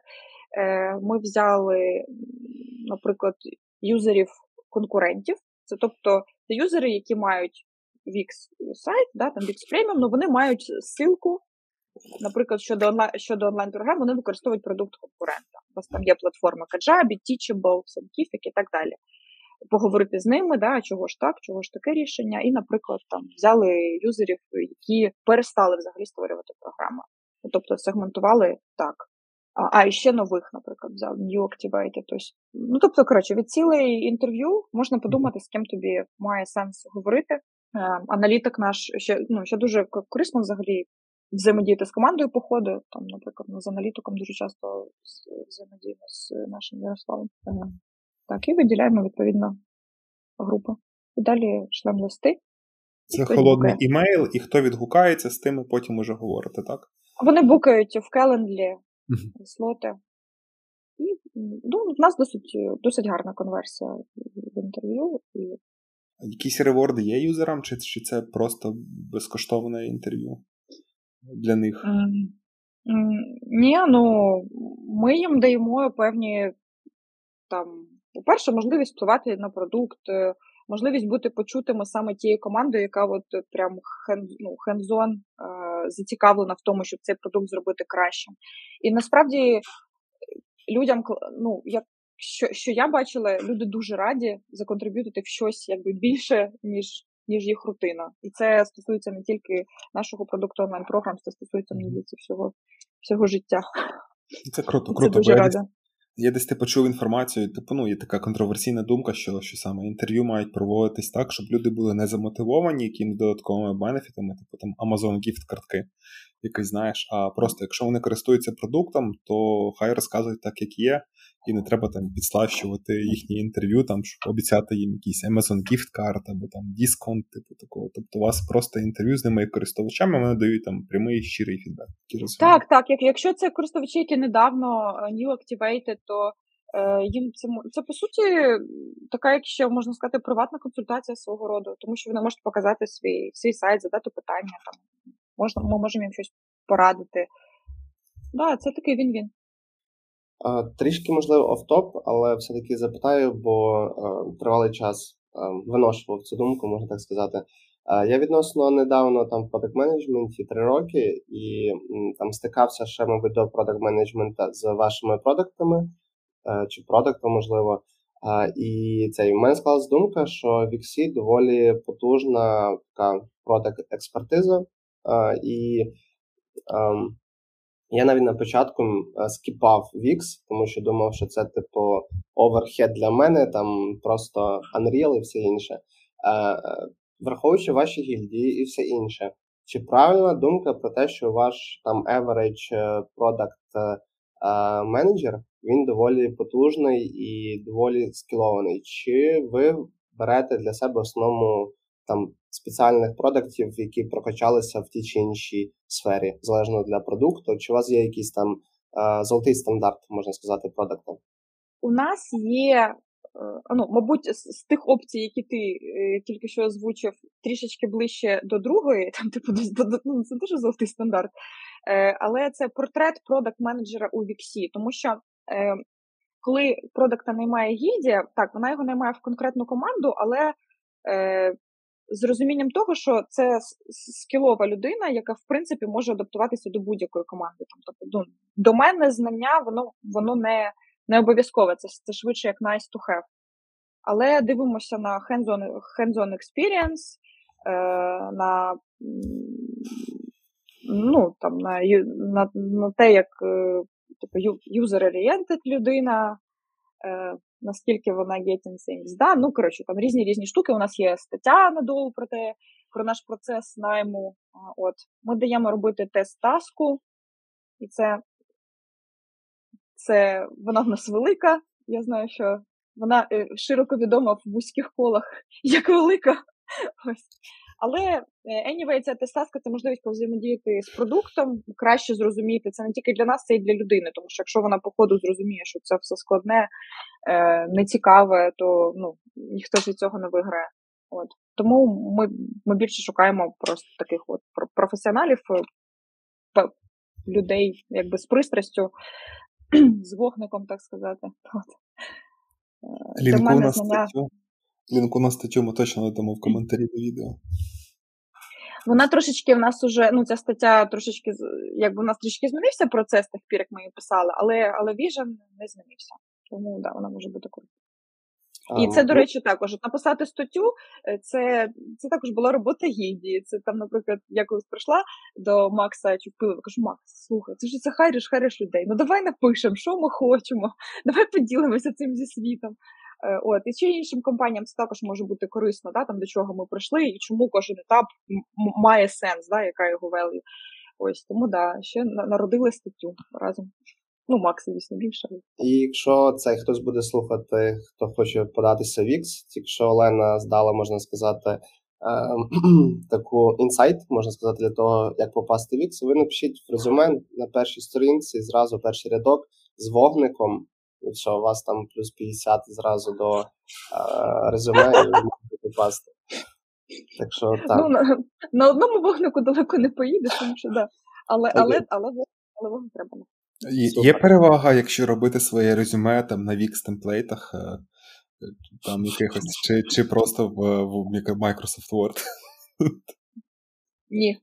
Е, ми взяли, наприклад, юзерів конкурентів. Це тобто юзери, які мають Wix сайт, да, там Wix Premium, але вони мають ссылку Наприклад, щодо онлайн щодо онлайн-програм, вони використовують продукт конкурента. У вас там є платформа Kajabi, Teachable, Scientific і так далі. Поговорити з ними, да, чого ж так, чого ж таке рішення, і, наприклад, там взяли юзерів, які перестали взагалі створювати програми. Тобто сегментували так. А, а і ще нових, наприклад, взяв New Activated. Тобто, ну, тобто, коротше, від цілей інтерв'ю можна подумати, з ким тобі має сенс говорити. Е, аналітик наш ще ну, ще дуже корисно взагалі взаємодіяти з командою по ходу. Там, наприклад, ми з аналітиком дуже часто взаємодіємо з нашим Ярославом. Так, і виділяємо відповідно групу. І далі шлем листи. Це холодний букає. імейл, і хто відгукається, з тими потім уже говорити, так? Вони букають в календлі слоти. І ну, в нас досить досить гарна конверсія в інтерв'ю. І... Якісь реворди є юзерам, чи, чи це просто безкоштовне інтерв'ю? Для них? Ні, ну ми їм даємо певні там, по-перше, можливість впливати на продукт, е, можливість бути почутими саме тією командою, яка от прям хен, ну, е, зацікавлена в тому, щоб цей продукт зробити кращим. І насправді людям, ну, як що що я бачила, люди дуже раді законтриб'ютити в щось якби більше, ніж ніж їх рутина. І це стосується не тільки нашого продукту онлайн-програм, це стосується мені всього всього життя. Це круто, круто. Це дуже рада. Я десь ти почув інформацію, типу, ну, є така контроверсійна думка, що що саме інтерв'ю мають проводитись так, щоб люди були не замотивовані якимись додатковими бенефітами, типу там Amazon gift картки якийсь, знаєш. А просто якщо вони користуються продуктом, то хай розказують так, як є, і не треба там підслащувати їхні інтерв'ю, там щоб обіцяти їм якийсь Amazon gift карт або там дисконт, типу такого. Тобто у вас просто інтерв'ю з ними як користувачами, вони дають там прямий щирий фідбек. Так, так. Як, Якщо це користувачі, які недавно е, new activated, то е, їм це це по суті така, як ще можна сказати, приватна консультація свого роду, тому що вони можуть показати свій свій сайт, задати питання там. Можна, ми можемо їм щось порадити. Так, да, це такий він-він. Трішки, можливо, офтоп, але все-таки запитаю, бо тривалий час виношував цю думку, можна так сказати. Я відносно недавно там в продакт менеджменті три роки і там стикався ще, мабуть, до продакт менеджмента з вашими продуктами чи продуктом, можливо. І цей в мене склалась думка, що в Wix'і доволі потужна така продакт експертиза. І ем, я навіть на початку скіпав Wix, тому що думав, що це типу overhead для мене, там просто Unreal і все інше. Враховуючи ваші гільдії і все інше. Чи правильна думка про те, що ваш там average е, product е, менеджер він доволі потужний і доволі скілований? Чи ви берете для себе основному там спеціальних продуктів, які прокачалися в тій чи іншій сфері, залежно для продукту? Чи у вас є якийсь там е, золотий стандарт, можна сказати, продукту? У нас є Е, ну, мабуть, з тих опцій, які ти е, тільки що озвучив, трішечки ближче до другої, там, типу, до, до, ну, це дуже золотий стандарт. Е, але це портрет продакт-менеджера у Віксі, тому що. Коли продакта наймає гільдія, так, вона його наймає в конкретну команду, але е, з розумінням того, що це скілова людина, яка в принципі може адаптуватися до будь-якої команди. Тобто, ну, до мене знання, воно воно не не обов'язково, це це швидше як nice to have. Але дивимося на hands-on hands-on experience, е, на ну, там, на, на, на те, як е, типу, user-oriented людина, е, наскільки вона getting things done. Ну, коротше, там різні різні штуки. У нас є стаття надовго про те, про наш процес найму. От, Ми даємо робити тест таску, і це це вона в нас велика. Я знаю, що вона е, широко відома в вузьких колах як велика. Ось. Але е, anyway, ця тестаска це можливість повзаємодіяти з продуктом, краще зрозуміти. Це не тільки для нас, це і для людини. Тому що якщо вона по ходу зрозуміє, що це все складне, е, нецікаве, то ну, ніхто ж від цього не виграє. От. Тому ми ми більше шукаємо просто таких от професіоналів, людей якби з пристрастю, з вогником, так сказати. От. Е, лінку на, статтю, лінку на статтю ми точно надамо в коментарі до відео. Вона трошечки в нас уже, ну, ця стаття трошечки, якби в нас трішки змінився процес тих пір, як ми її писали, але але Vision не змінився. Тому да, вона може бути корисна. І це, до речі, також написати статтю, е, це це також була робота гільдії. Це там, наприклад, я колись прийшла до Макса Чупилова, кажу, Макс, слухай, це ж це хайриш, хайриш людей. Ну давай напишемо, що ми хочемо, давай поділимося цим зі світом. Е, от, І чи іншим компаніям це також може бути корисно, да, там до чого ми прийшли, і чому кожен етап має сенс, да, яка його велію. Ось тому да, ще народили статтю разом. Ну, Макс, звісно, більше. І якщо цей хтось буде слухати, хто хоче податися в X, якщо Олена здала, можна сказати, е, таку інсайт, можна сказати, для того, як попасти в X, ви напишіть в резюме на першій сторінці, зразу перший рядок з вогником, все, у вас там плюс 50 зразу до е, резюме, і ви можете попасти. Так що так. Ну, на, на одному вогнику далеко не поїдеш, тому що да. Але, але, але, але, але вогник треба. Є перевага, якщо робити своє резюме там на Wix темплейтах, е, там якихось, чи чи просто в, в Microsoft Word? Ні.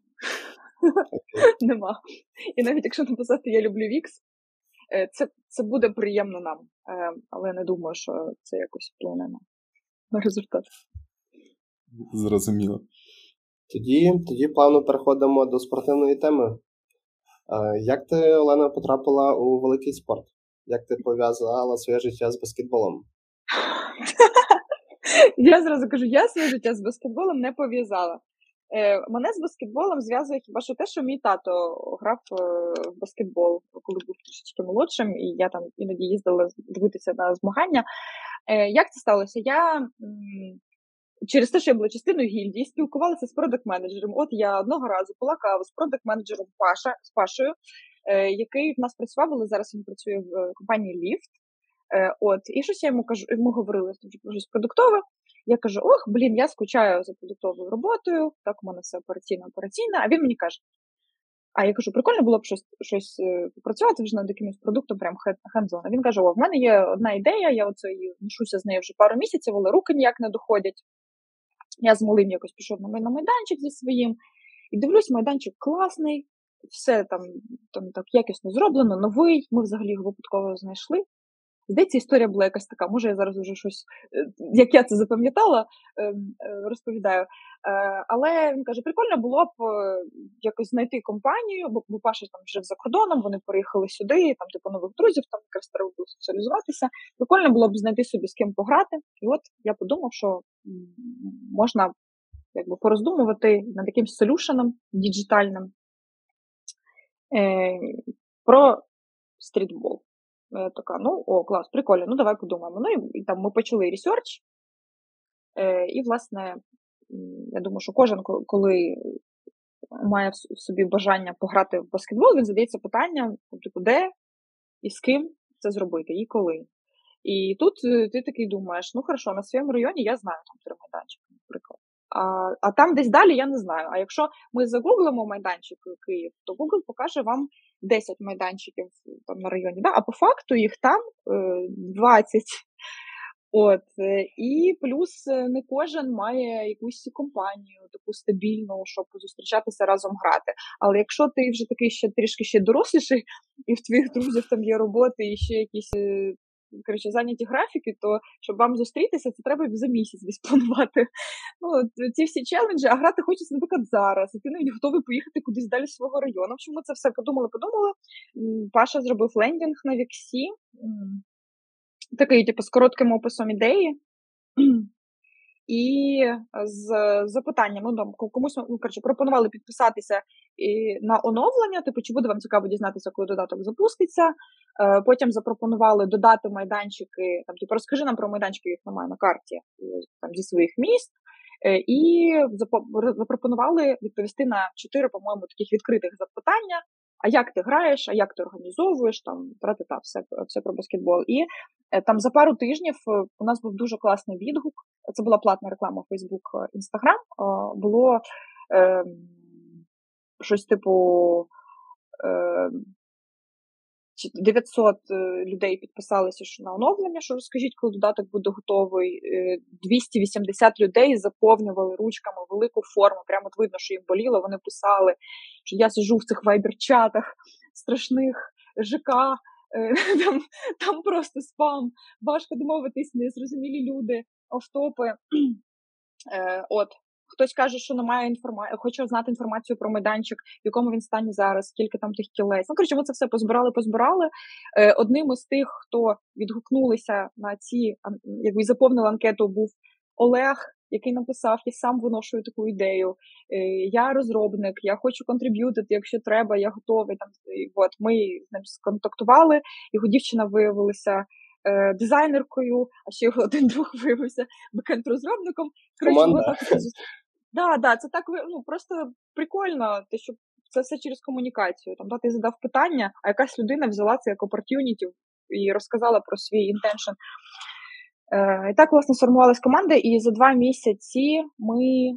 Нема. І навіть якщо написати Я люблю е, це це буде приємно нам. Е, але не думаю, що це якось вплине на, на результат. Зрозуміло. Тоді, Тоді плавно переходимо до спортивної теми. Як ти, Олена, потрапила у великий спорт? Як ти пов'язала своє життя з баскетболом? Я зразу кажу, я своє життя з баскетболом не пов'язала. Е, Мене з баскетболом зв'язує хіба що те, що мій тато грав е, в баскетбол, коли був трішечки молодшим, і я там іноді їздила дивитися на змагання. Е, Як це сталося? Я через те, що я була частиною гільдії, спілкувалася з продакт-менеджером. От я одного разу пила каву з продакт-менеджером Паша з Пашою, який в нас працював, але зараз він працює в компанії Ліфт. От, і щось я йому кажу, йому говорили про щось продуктове. Я кажу: ох, блін, я скучаю за продуктовою роботою, так у мене все операційно операційне. А він мені каже: а я кажу, прикольно було б щось щось попрацювати вже над якимось продуктом, прям хендзон. Він каже: О, в мене є одна ідея, я оце ношуся з нею вже пару місяців, але руки ніяк не доходять. Я з малим якось пішов на майданчик зі своїм, і дивлюсь, майданчик класний, все там там так якісно зроблено, новий. Ми взагалі його випадково знайшли. Здається, історія була якась така. Може, я зараз вже щось, е, як я це запам'ятала, ем, е, розповідаю. Е, але він каже: прикольно було б якось знайти компанію, бо, бо Паша там жив за кордоном, вони переїхали сюди, там типу нових друзів, там якраз треба було соціалізуватися. Прикольно було б знайти собі з ким пограти. І от я подумав, що можна якби пороздумувати над якимсь solution -ом діджитальним про стрітбол. Я така, ну, о, клас, прикольно, ну давай подумаємо. Ну і, і там ми почали ресерч. Е, І, власне, я думаю, що кожен, коли має в собі бажання пограти в баскетбол, він задається питанням, типу, де і з ким це зробити, і коли. І тут е, ти такий думаєш, ну хорошо, на своєму районі я знаю там три майданчики, наприклад. А а там десь далі я не знаю. А якщо ми загуглимо майданчик Київ, то Google покаже вам 10 майданчиків там на районі. Да? А по факту їх там 20. Е, От, е, І плюс е, не кожен має якусь компанію таку стабільну, щоб зустрічатися разом грати. Але якщо ти вже такий ще трішки ще доросліший, і в твоїх друзів там є роботи і ще якісь коротше, зайняті графіки, то щоб вам зустрітися, це треба за місяць десь планувати. Ну, Ці всі челенджі, а грати хочеться, наприклад, зараз, і ти навіть готовий поїхати кудись далі свого району. В ми це все подумали, подумали. Паша зробив лендінг на Віксі, такий, типу, з коротким описом ідеї. І з запитанням, ну комусь ну, коротше, пропонували підписатися і на оновлення, типу, чи буде вам цікаво дізнатися, коли додаток запуститься. Е, Потім запропонували додати майданчики. Там типу, розкажи нам про майданчики, їх немає на карті е, там зі своїх міст. Е, і запропонували відповісти на чотири, по-моєму, таких відкритих запитання. А як ти граєш, а як ти організовуєш там та все все про баскетбол. І е, там за пару тижнів е, у нас був дуже класний відгук. Це була платна реклама Facebook, Instagram. Було е, щось типу. Е, 900 е, людей підписалися що на оновлення, що розкажіть, коли додаток буде готовий. 280 е, людей заповнювали ручками велику форму. Прямо видно, що їм боліло. Вони писали, що я сижу в цих вайбер-чатах страшних ЖК. Е, там там просто спам, важко домовитись, незрозумілі люди, офтопи. От, Хтось каже, що немає інформації, хоче знати інформацію про майданчик, в якому він стані зараз, скільки там тих кілець. Ну, коротше, ми це все позбирали, позбирали. Е, одним із тих, хто відгукнулися на ці, якби заповнили анкету, був Олег, який написав: Я сам виношую таку ідею. Е, я розробник, я хочу контриб'ютити, якщо треба, я готовий. Там от ми з ним сконтактували, його дівчина виявилася. Е, дизайнеркою, а ще його один друг виявився бекенд-розробником. Команда. Да, да, це так ну, просто прикольно, те, що це все через комунікацію. Там да, ти задав питання, а якась людина взяла це як opportunity і розказала про свій інтеншн. І так, власне, сформувалась команда, і за два місяці ми е,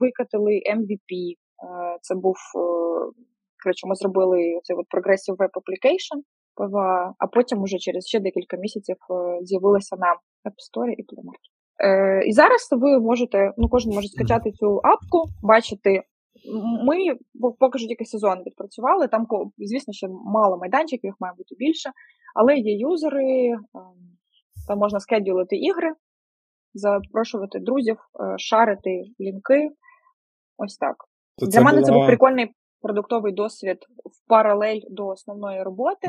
викатили MVP. Е, Це був, е, коротше, ми зробили цей от Progressive Web Application, а потім уже через ще декілька місяців е, з'явилася на App Store і Play Market. Е, І зараз ви можете, ну кожен може скачати цю апку, бачити. Ми поки що тільки сезон відпрацювали. Там, звісно, ще мало майданчиків, їх має бути більше, але є юзери, ем, там можна скедюлити ігри, запрошувати друзів, е, шарити лінки. Ось так. То Для мене була... це був прикольний продуктовий досвід в паралель до основної роботи.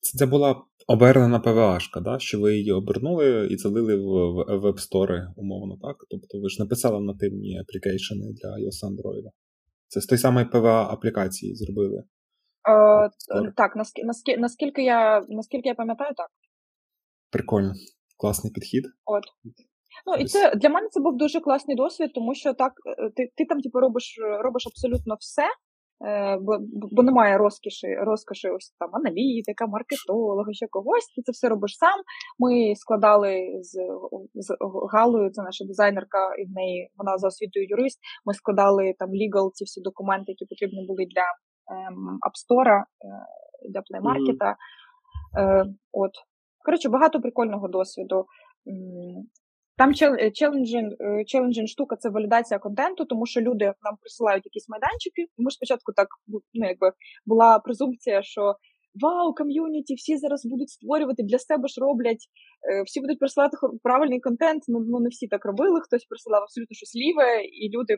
Це була обернена ПВАшка, да? що ви її обернули і залили в веб-стори, умовно, так? Тобто ви ж написали нативні аплікейшени для iOS Android. Це з той самої ПВА аплікації зробили. Е, Так, наскільки, наскільки я наскільки я пам'ятаю, так. Прикольно, класний підхід. От. Ну, і це для мене це був дуже класний досвід, тому що так, е, ти ти там типу, робиш робиш абсолютно все, бо бо немає розкіші, розкоші ось там аналітика, маркетолога, ще когось. Ти це все робиш сам. Ми складали з з Галою, це наша дизайнерка, і в неї вона за освітою юрист. Ми складали там legal, ці всі документи, які потрібні були для ем, App е, для Market. Mm-hmm. Е, От коротше, багато прикольного досвіду. Там челенджин, челенджин штука це валідація контенту, тому що люди нам присилають якісь майданчики. Ми ж спочатку так ну, якби була презумпція, що вау, ком'юніті, всі зараз будуть створювати для себе ж роблять, е, всі будуть присилати правильний контент. Ну, ну не всі так робили. Хтось присилав абсолютно щось ліве, і люди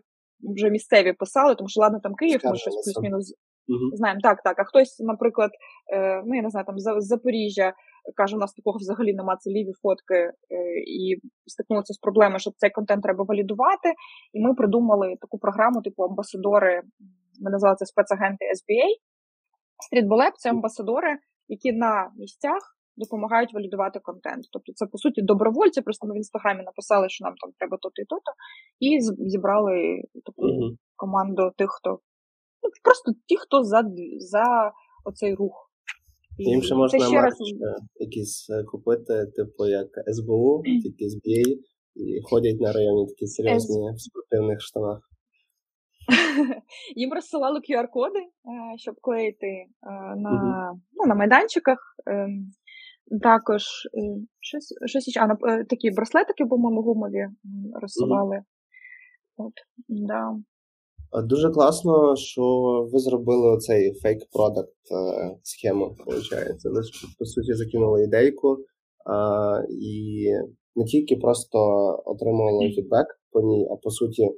вже місцеві писали, тому що ладно, там Київ, ми щось плюс-мінус угу. знаємо. Так, так. А хтось, наприклад, е, ну я не знаю, там з Запоріжжя каже, у нас такого взагалі нема, це ліві фотки, е, і стикнулися з проблемою, що цей контент треба валідувати. І ми придумали таку програму, типу амбасадори. Ми називали це спецагенти SBA. Стрітболеп це амбасадори, які на місцях допомагають валідувати контент. Тобто, це по суті добровольці. Просто ми в інстаграмі написали, що нам там треба то-то і то-то, і зібрали таку команду тих, хто ну просто ті, хто за за оцей рух. І Їм ще можна ще раз... якісь е, купити, типу як СБУ, тільки SBA, і ходять на районі такі серйозні в спортивних штанах. Їм розсилали QR-коди, е, щоб клеїти е, на ну, на майданчиках. Ем, також щось щось а, такі браслетики, по-моєму, гумові розсилали. От, да. Дуже класно, що ви зробили оцей фейк продакт схему, виходить. Ви по суті закинули ідейку а, і не тільки просто отримували фідбек по ній, а по суті.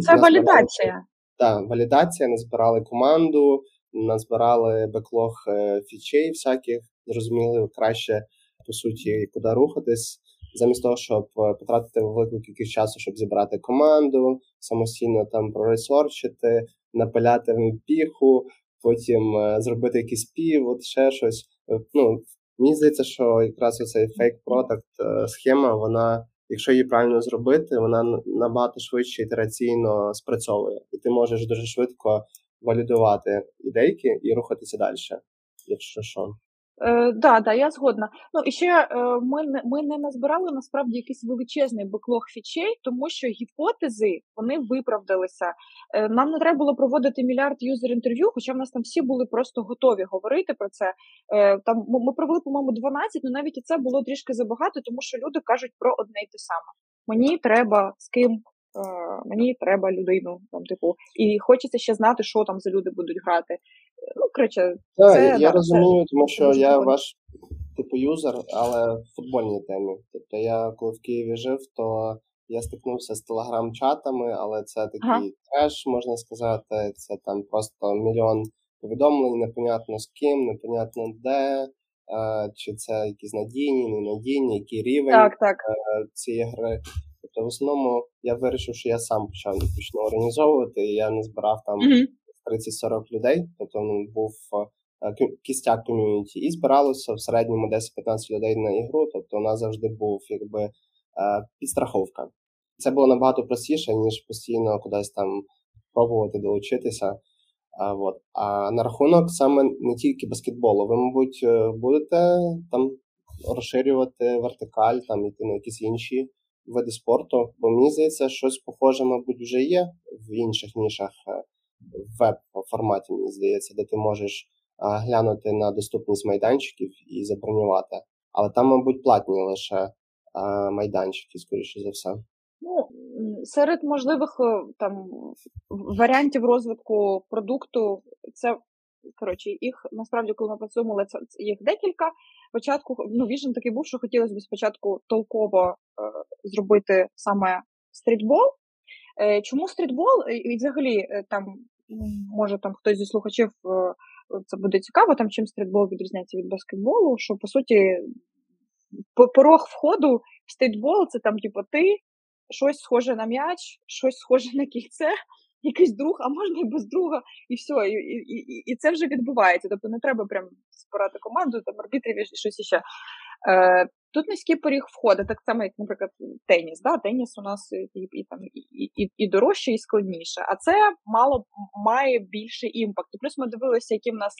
Це валідація. Так, валідація, назбирали команду, назбирали беклог е, фічей всяких, зрозуміли краще, по суті, куди рухатись замість того, щоб е, потратити велику кількість часу, щоб зібрати команду, самостійно там проресорчити, напиляти в піху, потім е, зробити якийсь пів, от ще щось. Е, ну, Мені здається, що якраз оцей фейк продакт схема, вона, якщо її правильно зробити, вона набагато швидше ітераційно спрацьовує, і ти можеш дуже швидко валідувати ідейки і рухатися далі, якщо що. Е, да, да, я згодна. Ну і ще е, ми не ми не назбирали насправді якийсь величезний беклог фічей, тому що гіпотези вони виправдалися. Е, нам не треба було проводити мільярд юзер інтерв'ю, хоча в нас там всі були просто готові говорити про це. Е, там ми провели, по-моєму, 12, але навіть і це було трішки забагато, тому що люди кажуть про одне й те саме. Мені треба з ким. Е, мені треба людину, там, типу, і хочеться ще знати, що там за люди будуть грати. Ну, коротше, Так, це, я да, розумію, це, тому що я ваш типу юзер, але в футбольній темі. Тобто я коли в Києві жив, то я стикнувся з телеграм-чатами, але це такий ага. треш, можна сказати. Це там просто мільйон повідомлень, непонятно з ким, непонятно де. Чи це якісь надійні, ненадійні, який рівень так, так. цієї гри. Тобто, в основному я вирішив, що я сам почав почну організовувати, і я не збирав там mm-hmm. 30-40 людей, тобто ну, був е, кістяк ком'юніті, і збиралося в середньому 10-15 людей на ігру. Тобто, у нас завжди був якби е, підстраховка. Це було набагато простіше, ніж постійно кудись там пробувати долучитися. А от. а на рахунок саме не тільки баскетболу, ви, мабуть, е, будете там розширювати вертикаль, там іти на якісь інші види спорту, бо мені здається, щось похоже, мабуть, вже є в інших нішах в веб-форматі, мені здається, де ти можеш глянути на доступність майданчиків і забронювати. Але там, мабуть, платні лише майданчики, скоріше за все. Ну, серед можливих е, там варіантів розвитку продукту, це коротше, їх насправді, коли ми працювали, це їх декілька. Спочатку ну, віжен такий був, що хотілося б спочатку толково е, зробити саме стрітбол. Е, чому стрітбол? І взагалі е, там може там хтось зі слухачів е, це буде цікаво, там чим стрітбол відрізняється від баскетболу, що по суті порог входу в стрітбол це там, типу, ти щось схоже на м'яч, щось схоже на кільце, якийсь друг, а можна і без друга, і все, і і, і, це вже відбувається. Тобто не треба прям збирати команду, там арбітрів і щось іще. Е, Тут низький поріг входить, так само, як, наприклад, теніс. Да? Теніс у нас і і, там, і, і, дорожче, і складніше. А це мало має більший імпакт. І плюс ми дивилися, які в нас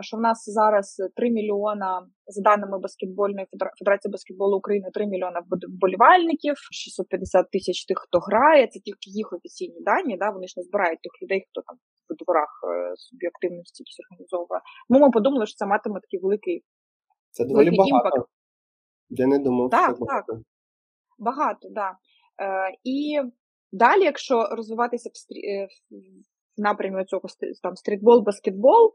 що в нас зараз 3 мільйона, за даними баскетбольної Федерації баскетболу України, 3 мільйона вболівальників, 650 тисяч тих, хто грає. Це тільки їх офіційні дані. Да? Вони ж не збирають тих людей, хто там в дворах е, собі активності організовує. Тому ми подумали, що це матиме такий великий. Це доволі багато. Імпакт. Я не думав, так, що так. Багато, да. Е, І далі, якщо розвиватися в, стрі... Е, в напрямі цього там стрітбол, баскетбол, е,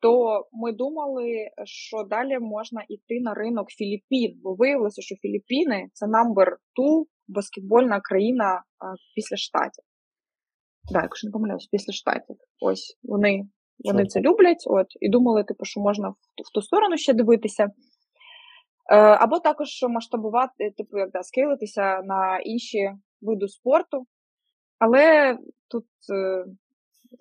то ми думали, що далі можна йти на ринок Філіппін, бо виявилося, що Філіппіни це number two баскетбольна країна після штатів. Так, якщо не помиляюсь, після штатів. Ось вони вони це люблять, от, і думали, типу, що можна в, в ту сторону ще дивитися. Е, Або також масштабувати, типу, як да, скейлитися на інші види спорту. Але тут, е,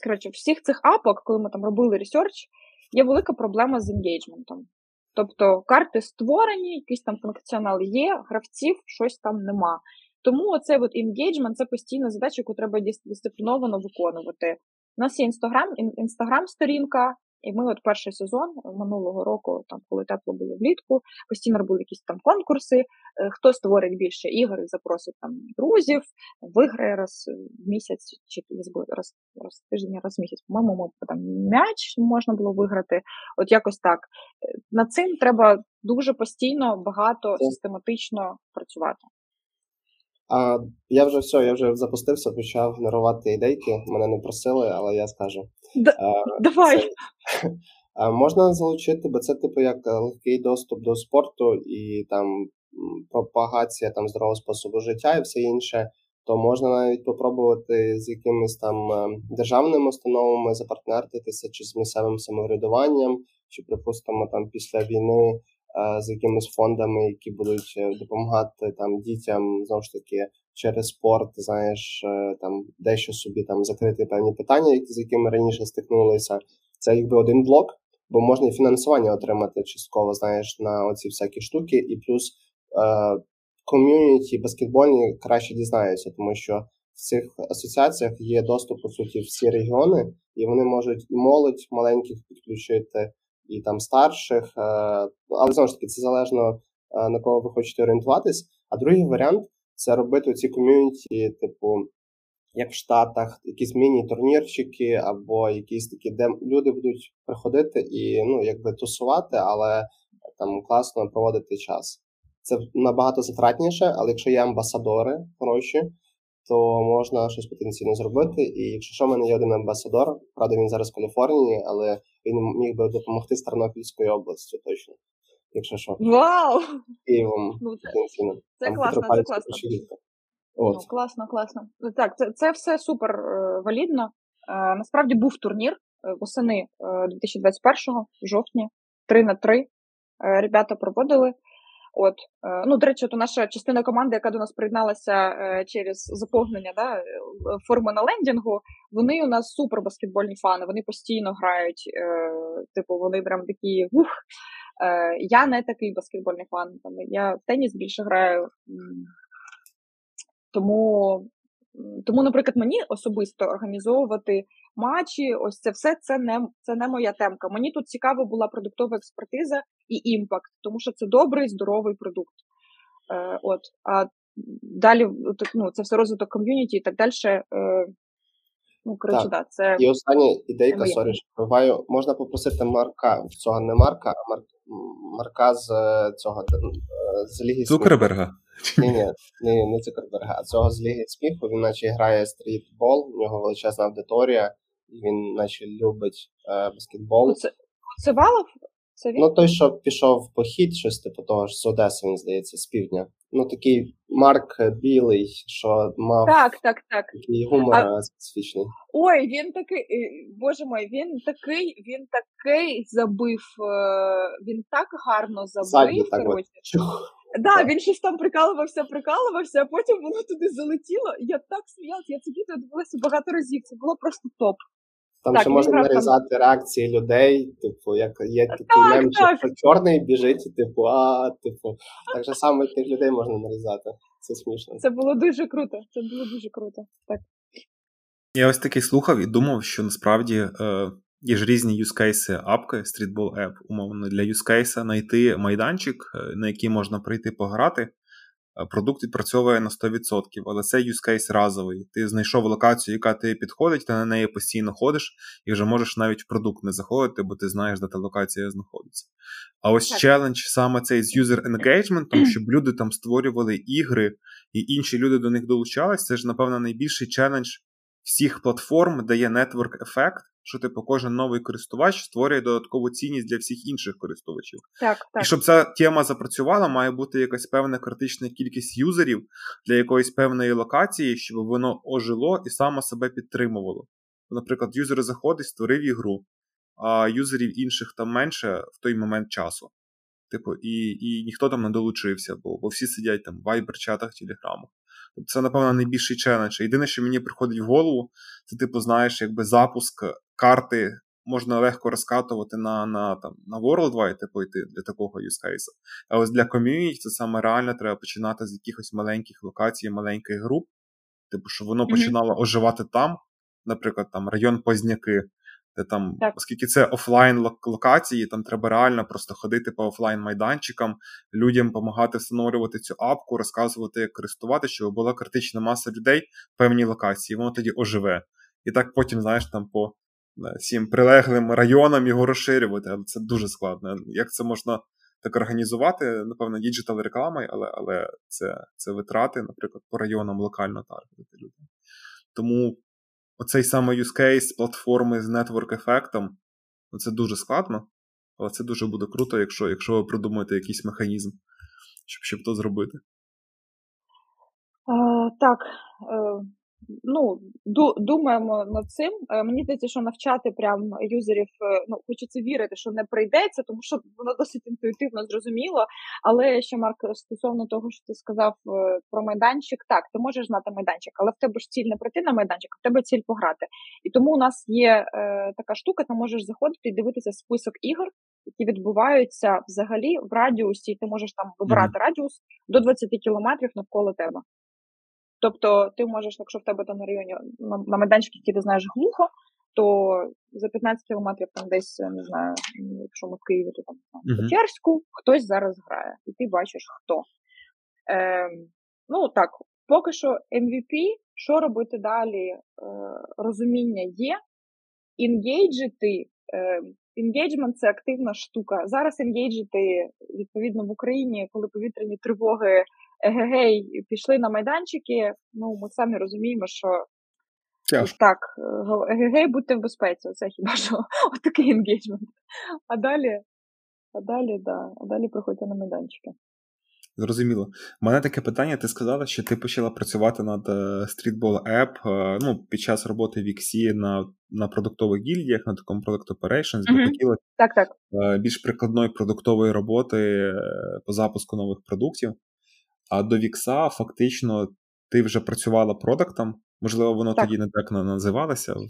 коротше, всіх цих апок, коли ми там робили ресерч, є велика проблема з engagement -ом. Тобто карти створені, якийсь там функціонал є, гравців щось там нема. Тому оцей от engagement – це постійна задача, яку треба дисципліновано виконувати. У нас є інстаграм, інстаграм-сторінка, і ми от перший сезон минулого року, там коли тепло було влітку, постійно робили якісь там конкурси. Е, хто створить більше ігор, запросить там друзів, виграє раз в місяць, чи раз раз в тиждень, раз в місяць. По-моєму, там м'яч можна було виграти. От якось так. Е, над цим треба дуже постійно, багато, систематично працювати. А я вже все, я вже запустився, почав генерувати ідейки. Мене не просили, але я скажу. Д- а, Давай. Це, а, можна залучити, бо це типу як легкий доступ до спорту і там пропагація там здорового способу життя і все інше. То можна навіть попробувати з якимись там е, державними установами запартнертитися, чи з місцевим самоврядуванням, чи припустимо там після війни з якимись фондами, які будуть е, допомагати там дітям знову ж таки через спорт, знаєш, е, там дещо собі там закрити певні питання, з якими раніше стикнулися. Це якби один блок, бо можна і фінансування отримати частково, знаєш, на оці всякі штуки, і плюс е, ком'юніті баскетбольні краще дізнаються, тому що в цих асоціаціях є доступ по суті всі регіони, і вони можуть і молодь маленьких підключити і там старших, е, але знову ж таки це залежно е, на кого ви хочете орієнтуватись. А другий варіант це робити ці ком'юніті, типу, як в Штатах, якісь міні-турнірчики, або якісь такі, де люди будуть приходити і ну, якби тусувати, але там класно проводити час. Це набагато затратніше, але якщо є амбасадори хороші, то можна щось потенційно зробити. І якщо що, в мене є один амбасадор, правда, він зараз в Каліфорнії, але він міг би допомогти з Тернопільської області точно. Якщо що. Вау! Києвом ну, це, потенційно. Це Там класно, це класно. От. Ну, класно, класно. Так, це це все супер е, валідно. Е, насправді був турнір е, восени е, 2021-го, в жовтні, 3 на 3. Е, ребята проводили. От, е, ну, до речі, то наша частина команди, яка до нас приєдналася е, через заповнення да, форми на лендінгу, вони у нас супер баскетбольні фани, вони постійно грають. Е, типу, вони прям такі ух. Я не такий баскетбольний фан. Я в теніс більше граю. Тому тому, наприклад, мені особисто організовувати матчі, ось це все це не це не моя темка. Мені тут цікава була продуктова експертиза і імпакт, тому що це добрий, здоровий продукт. Е, От, а далі ну, це все розвиток ком'юніті і так далі. Е, Ну, коротше, да, це і остання ідейка, sorry, що можна попросити Марка, цього не Марка, а Марк, Марка з е, цього е, з Ліги Цукерберга. Ні, ні, не, не Цукерберга, а цього з Ліги сміху. Він наче грає стрітбол, у нього величезна аудиторія, він наче любить е, баскетбол. Це, це Валов? Це він? Ну, той, що пішов в похід, щось типу того ж з Одеси, він здається, з півдня. Ну, такий Марк білий, що мав так, так, так. такий гумор а... специфічний. Ой, він такий, е, боже мой, він такий, він такий забив, е, він так гарно забив. Задні, так коротше. Да, він щось там прикалувався, прикалувався, а потім воно туди залетіло. Я так сміялася, я це відео дивилася багато разів. Це було просто топ. Там так, ще можна нарізати там... реакції людей, типу, як є такий так, мем, що чорний біжить, типу, а типу, так же саме тих людей можна нарізати. Це смішно. Це було дуже круто. Це було дуже круто. Так. Я ось таки слухав і думав, що насправді е, є ж різні юзкейси апки, стрітбол еп, умовно, для юзкейса знайти майданчик, е, на який можна прийти пограти. Продукт відпрацьовує на 100%, але це use case разовий. Ти знайшов локацію, яка тобі підходить, ти на неї постійно ходиш, і вже можеш навіть в продукт не заходити, бо ти знаєш, де та локація знаходиться. А ось так. челендж саме цей з user engagement, щоб люди там створювали ігри, і інші люди до них долучались, це ж, напевно, найбільший челендж всіх платформ, де є network ефект що типу кожен новий користувач створює додаткову цінність для всіх інших користувачів. Так, так. І щоб ця тема запрацювала, має бути якась певна критична кількість юзерів для якоїсь певної локації, щоб воно ожило і само себе підтримувало. Наприклад, юзер заходить, створив ігру, а юзерів інших там менше в той момент часу. Типу, і і ніхто там не долучився, бо бо всі сидять там в вайбер-чатах, телеграмах. Тобто це, напевно, найбільший челендж. Єдине, що мені приходить в голову, це, типу, знаєш, якби запуск карти можна легко розкатувати на на, там, на Worldwide, типу, йти для такого use case. А ось для ком'юніті це саме реально треба починати з якихось маленьких локацій, маленьких груп, типу, щоб воно mm-hmm. починало оживати там, наприклад, там район Позняки. Де там, так. оскільки це офлайн локації, там треба реально просто ходити по офлайн майданчикам, людям допомагати встановлювати цю апку, розказувати, як користувати, щоб була критична маса людей в певній локації, воно тоді оживе. І так потім, знаєш, там по всім прилеглим районам його розширювати, але це дуже складно. Як це можна так організувати? Напевно, digital рекламою, але але це це витрати, наприклад, по районам локально таргетити людей. Тому оцей саме use case платформи з network ефектом ну, це дуже складно, але це дуже буде круто, якщо якщо ви придумаєте якийсь механізм, щоб щоб то зробити. А, Так. Е, ну, думаємо над цим. Е, мені здається, що навчати прям юзерів, е, ну хочеться вірити, що не прийдеться, тому що воно досить інтуїтивно зрозуміло. Але ще Марк стосовно того, що ти сказав е, про майданчик, так ти можеш знати майданчик, але в тебе ж ціль не прийти на майданчик, а в тебе ціль пограти. І тому у нас є е, така штука, ти можеш заходити і дивитися список ігор. Які відбуваються взагалі в радіусі, і ти можеш там вибирати mm-hmm. радіус до 20 кілометрів навколо тебе. Тобто ти можеш, якщо в тебе там на районі на, майданчики, які ти знаєш глухо, то за 15 кілометрів там десь не знаю, якщо ми в Києві, то там в Печерську, хтось зараз грає, і ти бачиш хто. Е, Ну так, поки що MVP, що робити далі, е, розуміння є, engage-ити. Е, Engagement це активна штука. Зараз engage-ити, відповідно, в Україні, коли повітряні тривоги егегей пішли на майданчики. Ну, ми самі розуміємо, що Тяжко. так, егегей, будьте в безпеці, це хіба що отакий engagement. А далі, а далі, да, а далі приходьте на майданчики. Зрозуміло. У мене таке питання: ти сказала, що ти почала працювати над е, Streetball App ну, під час роботи в Іксі на на продуктових гільдіях, на такому Product Operations, mm-hmm. хотіла так, так. Е, більш прикладної продуктової роботи е, по запуску нових продуктів. А до Вікса фактично ти вже працювала продуктом. Можливо, воно так. тоді не так називалося в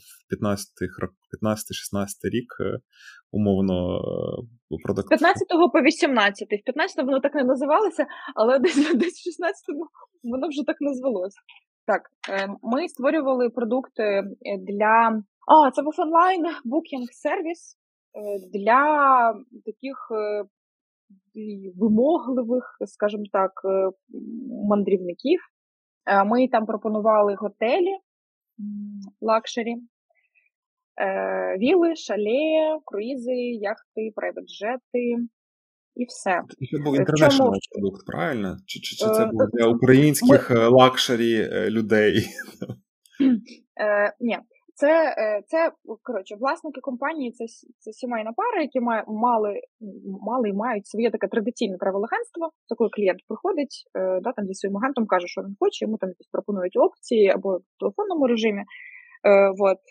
15-16 рік, е, умовно, продукт. 15 по 18. В 15 воно так не називалося, але десь десь в 16 воно вже так назвалося. Так, е, ми створювали продукти е, для. А, це був онлайн букінг сервіс для таких вимогливих, скажімо так, е, мандрівників. Е, ми там пропонували готелі luxury, е, віли, шале, круїзи, яхти, private jet-и і все. Це був international продукт, правильно? Чи чи, чи це був для українських ми... luxury людей? Ні, це е, це коротше, власники компанії, це це сімейна пара, які мали мали і мають своє таке традиційне travel-агентство. Це коли клієнт приходить, е, да, там зі своїм агентом каже, що він хоче, йому там якісь пропонують опції або в телефонному режимі. Е, вот.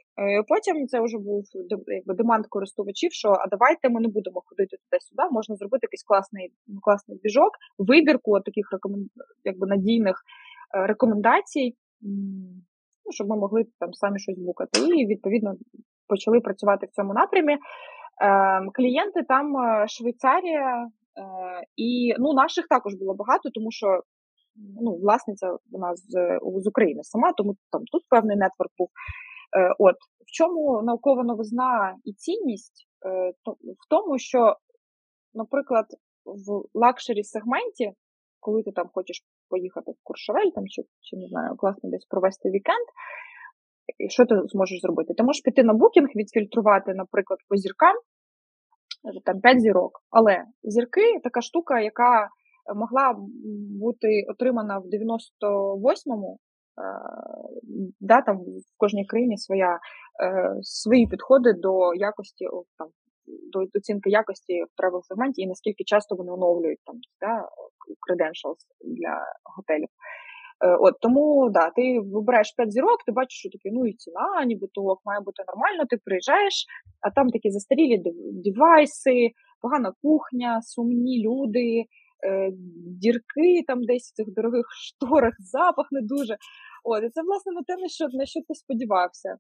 Потім це вже був якби демант користувачів, що а давайте ми не будемо ходити туди-сюди, можна зробити якийсь класний класний біжок, вибірку таких рекомен... якби надійних рекомендацій ну, щоб ми могли там самі щось букати. І відповідно почали працювати в цьому напрямі. Е, Клієнти там е, Швейцарія, е, і ну, наших також було багато, тому що ну, власниця вона з, з України сама, тому там тут певний нетворк був. Е, От в чому наукова новизна і цінність? В тому, що, наприклад, в luxury сегменті, коли ти там хочеш поїхати в Куршавель там, чи, чи не знаю, класно десь провести вікенд. І що ти зможеш зробити? Ти можеш піти на Booking, відфільтрувати, наприклад, по зіркам там 5 зірок. Але зірки така штука, яка могла бути отримана в 98-му. Да, там в кожній країні своя, свої підходи до якості там, оцінки якості в travel сегменті і наскільки часто вони оновлюють там да, credentials для готелів. Е, от Тому да, ти вибираєш 5 зірок, ти бачиш, що таке, ну і ціна, нібито має бути нормально, ти приїжджаєш, а там такі застарілі девайси, погана кухня, сумні люди, е, дірки там десь в цих дорогих шторах, запах не дуже. От, І це, власне, на те, на що, на що ти сподівався.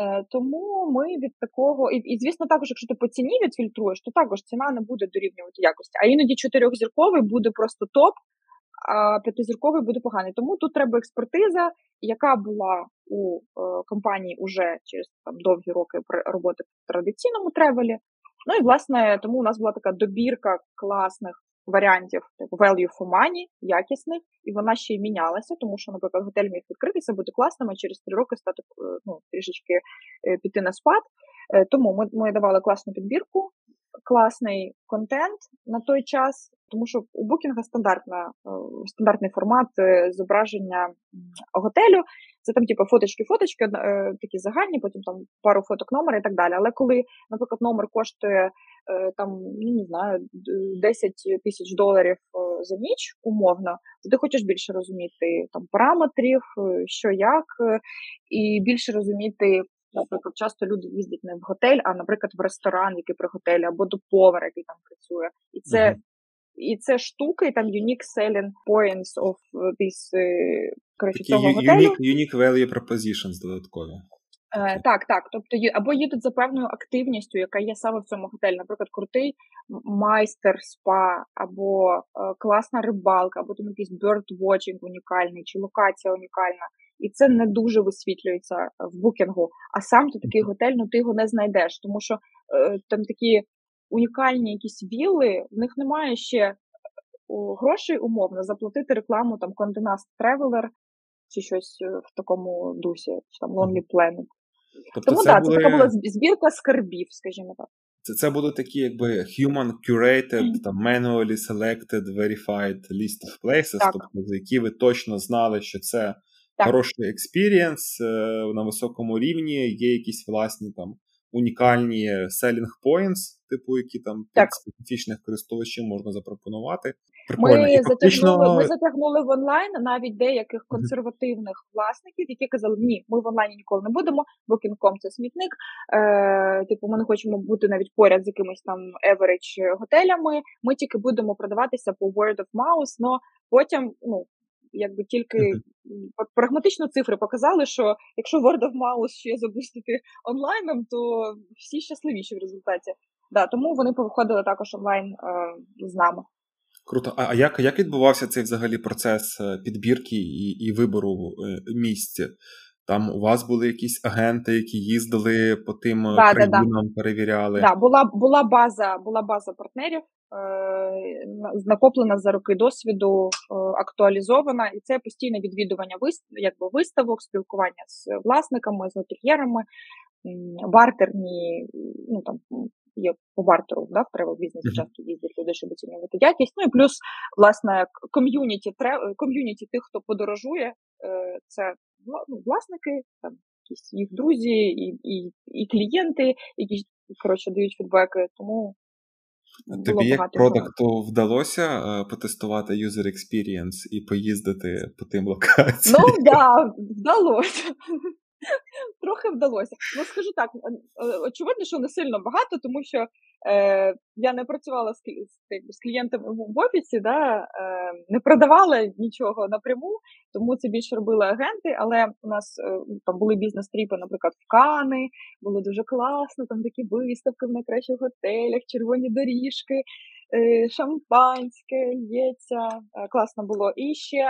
Е, Тому ми від такого, і, і звісно, також, якщо ти по ціні відфільтруєш, то також ціна не буде дорівнювати якості. А іноді чотирьохзірковий буде просто топ, а п'ятизірковий буде поганий. Тому тут треба експертиза, яка була у е, компанії уже через там довгі роки роботи в традиційному тревелі. Ну і власне тому у нас була така добірка класних варіантів value for money, якісних, і вона ще й мінялася, тому що, наприклад, готель міг відкритися, бути класним, а через три роки стати е, ну, трішечки е, піти на спад. Е, тому ми, ми давали класну підбірку, класний контент на той час, тому що у букінга стандартна, е, стандартний формат е, зображення готелю. Це там, типу, фоточки-фоточки, е, такі загальні, потім там пару фоток номера і так далі. Але коли, наприклад, номер коштує там, ну не знаю, 10 тисяч доларів за ніч, умовно, то ти хочеш більше розуміти там параметрів, що як, і більше розуміти Наприклад, часто люди їздять не в готель, а, наприклад, в ресторан, який при готелі, або до повара, який там працює. І це. І це штуки, там unique selling points of this, е, коротше, Такі цього готелю. Unique, unique value propositions додаткові. Е, Так, так. Тобто або їдуть за певною активністю, яка є саме в цьому готелі. Наприклад, крутий майстер спа, або е, класна рибалка, або там якийсь birdwatching унікальний, чи локація унікальна і це не дуже висвітлюється в букінгу. А сам ти такий готель, ну ти його не знайдеш, тому що е, там такі унікальні якісь вілли, в них немає ще е, грошей умовно заплатити рекламу там Condé Traveler чи щось е, в такому дусі, чи там Lonely Planet. Тобто Тому так, це, були... це така була збірка скарбів, скажімо так. Це це будуть такі, якби human curated, там manually selected, verified list of places, так. тобто за які ви точно знали, що це так. хороший experience на високому рівні, є якісь власні там унікальні selling points, типу, які там під специфічних користувачів можна запропонувати. Прикольно. Ми затягнули, ми затягнули в онлайн навіть деяких консервативних mm-hmm. власників, які казали, ні, ми в онлайні ніколи не будемо, Booking.com це смітник. Е, Типу, ми не хочемо бути навіть поряд з якимись там average готелями. Ми тільки будемо продаватися по word of mouth, но потім ну, якби тільки mm-hmm. прагматично цифри показали, що якщо Word of Mouse ще запустити онлайном, то всі щасливіші в результаті. Да, Тому вони повиходили також онлайн е, з нами. Круто. А як як відбувався цей взагалі процес е, підбірки і і вибору е, місця? Там у вас були якісь агенти, які їздили по тим е, да, країнам, да, да. перевіряли? Так, да, була була база, була база партнерів, накоплена за роки досвіду, актуалізована, і це постійне відвідування якби виставок, спілкування з власниками, з готельєрами, бартерні, ну там є по бартеру, да, в travel бізнесі часто їздять люди, щоб оцінювати якість. Ну і плюс, власне, ком'юніті ком'юніті тих, хто подорожує, е, це ну, власники, там якісь їх друзі і і, і клієнти, які коротше дають фідбеки. Тому Тобі як продакту вдалося е, потестувати user experience і поїздити по тим локаціям? Ну так, да, вдалося. Трохи вдалося. Ну, скажу так, е, очевидно, що не сильно багато, тому що е, я не працювала з, з, з клієнтами в офісі, да, е, не продавала нічого напряму, тому це більше робили агенти. Але у нас е, там були бізнес-тріпи, наприклад, в Кани, було дуже класно, там такі виставки в найкращих готелях, червоні доріжки, е, шампанське, лється. Е, класно було. І ще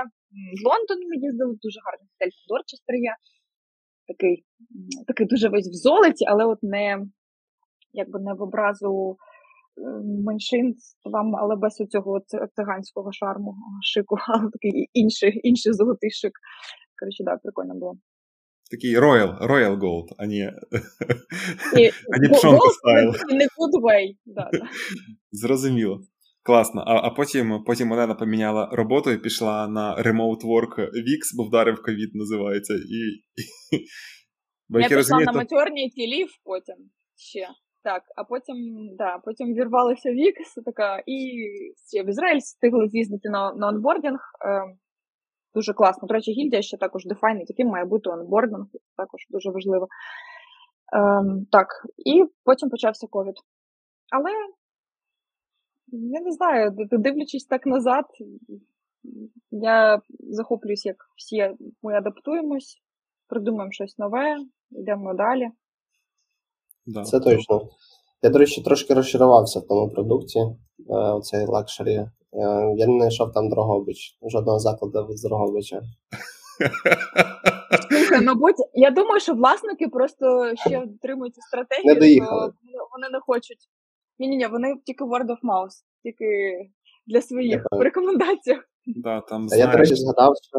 в Лондон ми їздили дуже гарний готель Дорчестер є такий такий дуже весь в золоті, але от не якби не в образу меншинствам, але без цього циганського шарму, шику, але такий інший, інший золотий шик. Коротше, да, прикольно було. Такий Royal, Royal Gold, а не, а не пшонка стайл. Не good way. Да, да. Зрозуміло. Класно. А а потім потім Олена поміняла роботу і пішла на Remote Work Wix, бо вдарив ковід, називається. І, і... Бо, Я пішла розумію, на то... maternity leave потім ще. Так, а потім да, потім вірвалися Вікс, така, і ще в Ізраїль встигли з'їздити на на онбордінг. Е, дуже класно. До речі, гільдія ще також define-ить, яким має бути онбординг, також дуже важливо. Е, так, і потім почався ковід. Але я не знаю, дивлячись так назад, я захоплююсь, як всі ми адаптуємось, придумаємо щось нове, йдемо далі. Да. Це точно. Я, до речі, трошки розчарувався в тому продукті, оцей luxury. Е, я не знайшов там Дрогобич, жодного закладу з Дрогобича. Слухай, мабуть, я думаю, що власники просто ще дотримуються стратегії, не вони не хочуть. Ні, ні, ні, вони тільки word of mouth, тільки для своїх в рекомендаціях. Да, там, знаєш... Я, до речі, згадав, що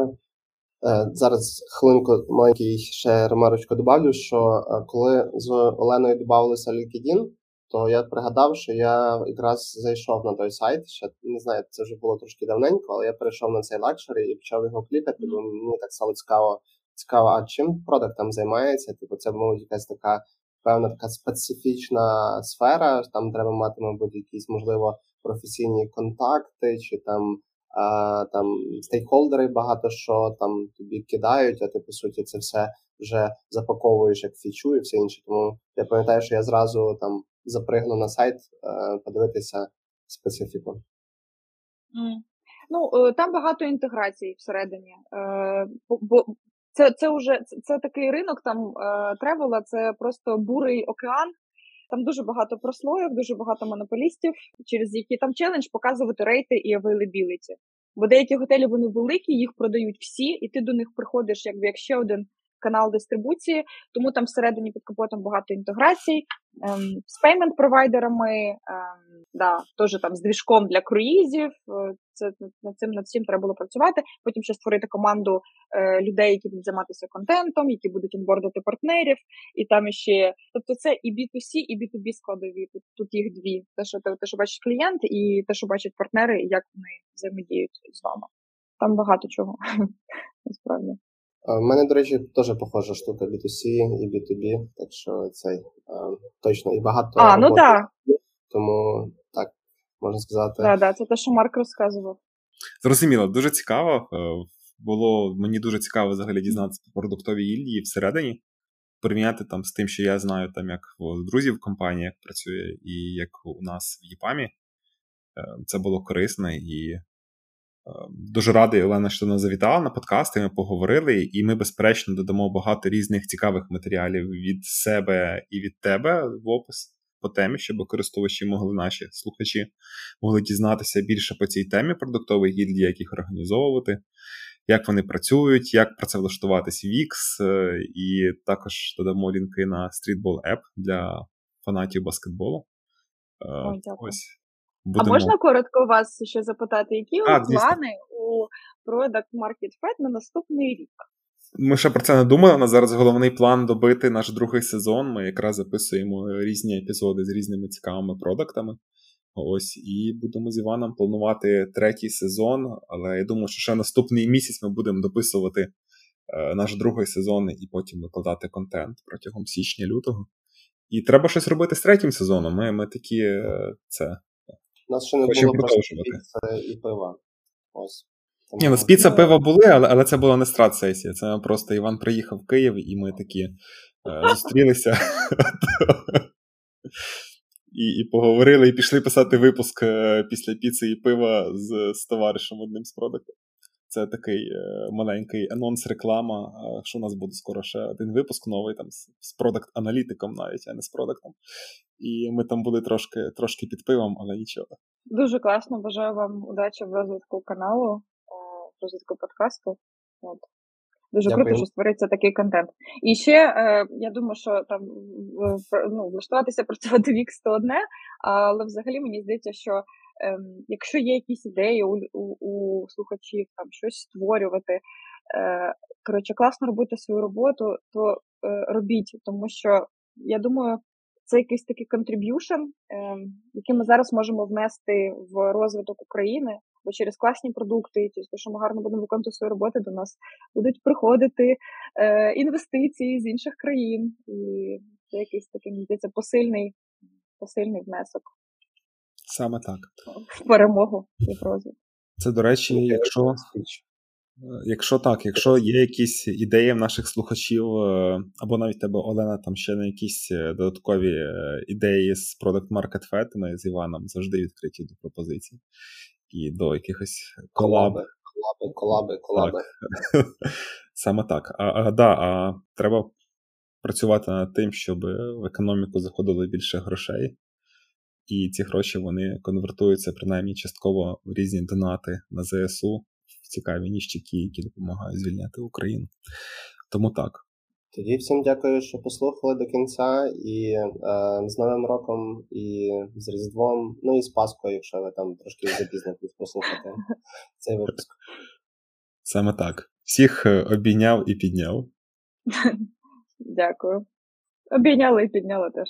е, зараз хвилинку маленький ще ремарочку добавлю, що е, коли з Оленою додавалися LinkedIn, то я пригадав, що я якраз зайшов на той сайт. Ще не знаю, це вже було трошки давненько, але я перейшов на цей luxury і почав його клікати, бо мені так стало цікаво, цікаво, а чим продакт там займається. Типу, це мабуть якась така певна така специфічна сфера. Там треба мати, мабуть, якісь можливо професійні контакти, чи там а, там стейкхолдери багато що там тобі кидають, а ти по суті це все вже запаковуєш як фічу і все інше. Тому я пам'ятаю, що я зразу там запригну на сайт е, подивитися специфіку. Mm. Ну, е, там багато інтеграцій всередині. Е, це це вже це, такий ринок там travel-а, це просто бурий океан. Там дуже багато прослоїв, дуже багато монополістів, через які там challenge показувати rate-и і availability. Бо деякі готелі вони великі, їх продають всі, і ти до них приходиш якби як ще один канал дистрибуції, тому там всередині під капотом багато інтеграцій ем, з payment-провайдерами, ем, да, теж там з двіжком для круїзів. Це над цим над цим треба було працювати. Потім ще створити команду е, людей, які будуть займатися контентом, які будуть інбордити партнерів, і там ще, тобто, це і B2C, і B2B складові. Тут тут їх дві: те, що те, що бачить клієнт, і те, що бачать партнери, і як вони взаємодіють з вами. Там багато чого насправді. У мене, до речі, теж похожа штука B2C і B2B, так що цей точно і багато. А, ну так. Тому так, можна сказати. Так, так, це те, що Марк розказував. Зрозуміло, дуже цікаво. Е, було мені дуже цікаво взагалі дізнатися про продуктові гільдії всередині, порівняти там з тим, що я знаю, там як у друзів в компанії як працює, і як у нас в ЄПАМі. Е, це було корисно і Дуже радий, Олена, що нас завітала на подкасти. Ми поговорили, і ми, безперечно, додамо багато різних цікавих матеріалів від себе і від тебе в опис по темі, щоб користувачі могли наші слухачі могли дізнатися більше по цій темі продуктових гільдій, як їх організовувати, як вони працюють, як працевлаштуватись в Wix, е, і також додамо лінки на Streetball App для фанатів баскетболу. Е, Ой, Ось Будемо... А можна коротко вас ще запитати, які а, плани у Product Market Fed на наступний рік? Ми ще про це не думали. У нас зараз головний план добити наш другий сезон. Ми якраз записуємо різні епізоди з різними цікавими продуктами. Ось, і будемо з Іваном планувати третій сезон. Але я думаю, що ще наступний місяць ми будемо дописувати е, наш другий сезон і потім викладати контент протягом січня-лютого. І треба щось робити з третім сезоном. Ми ми такі е, це у нас ще не Хочемо було просто піца і пива. Ось. Ні, ну з піца пива були, але але це була не страт-сесія. Це просто Іван приїхав в Київ, і ми такі е, зустрілися і і поговорили, і пішли писати випуск е, після піци і пива з з товаришем одним з продуктів. Це такий е, маленький анонс, реклама. Що у нас буде скоро ще один випуск новий там з, з продакт-аналітиком, навіть а не з продуктом. І ми там були трошки трошки під пивом, але нічого. Дуже класно. Бажаю вам удачі в розвитку каналу, розвитку подкасту. От. Дуже Дякую. круто, що створиться такий контент. І ще е, я думаю, що там ну, влаштуватися працювати в X то одне, але взагалі мені здається, що ем, якщо є якісь ідеї у, у, у слухачів там щось створювати, е, коротше, класно робити свою роботу, то е, робіть, тому що я думаю, це якийсь такий contribution, ем, який ми зараз можемо внести в розвиток України, бо через класні продукти, і через те, що ми гарно будемо виконувати свою роботу, до нас будуть приходити е, інвестиції з інших країн, і це якийсь такий мені здається, посильний, посильний внесок Саме так. в перемогу і в розвиток. Це, до речі, якщо, якщо так, якщо є якісь ідеї в наших слухачів, е, або навіть тебе, Олена, там ще на якісь е, додаткові е, ідеї з Product Market Fit, ми з Іваном завжди відкриті до пропозицій і до якихось колаб. Колаби, колаби, колаби, колаби. Саме так. А, а, да, а треба працювати над тим, щоб в економіку заходило більше грошей, і ці гроші вони конвертуються принаймні частково в різні донати на ЗСУ, в цікаві ніщики, які допомагають звільняти Україну. Тому так. Тоді всім дякую, що послухали до кінця. І е, з Новим роком, і з Різдвом, ну і з Пасхою, якщо ви там трошки запізнитесь послухати цей випуск. Саме так. Всіх е, обійняв і підняв. Дякую. Обійняли і підняли теж.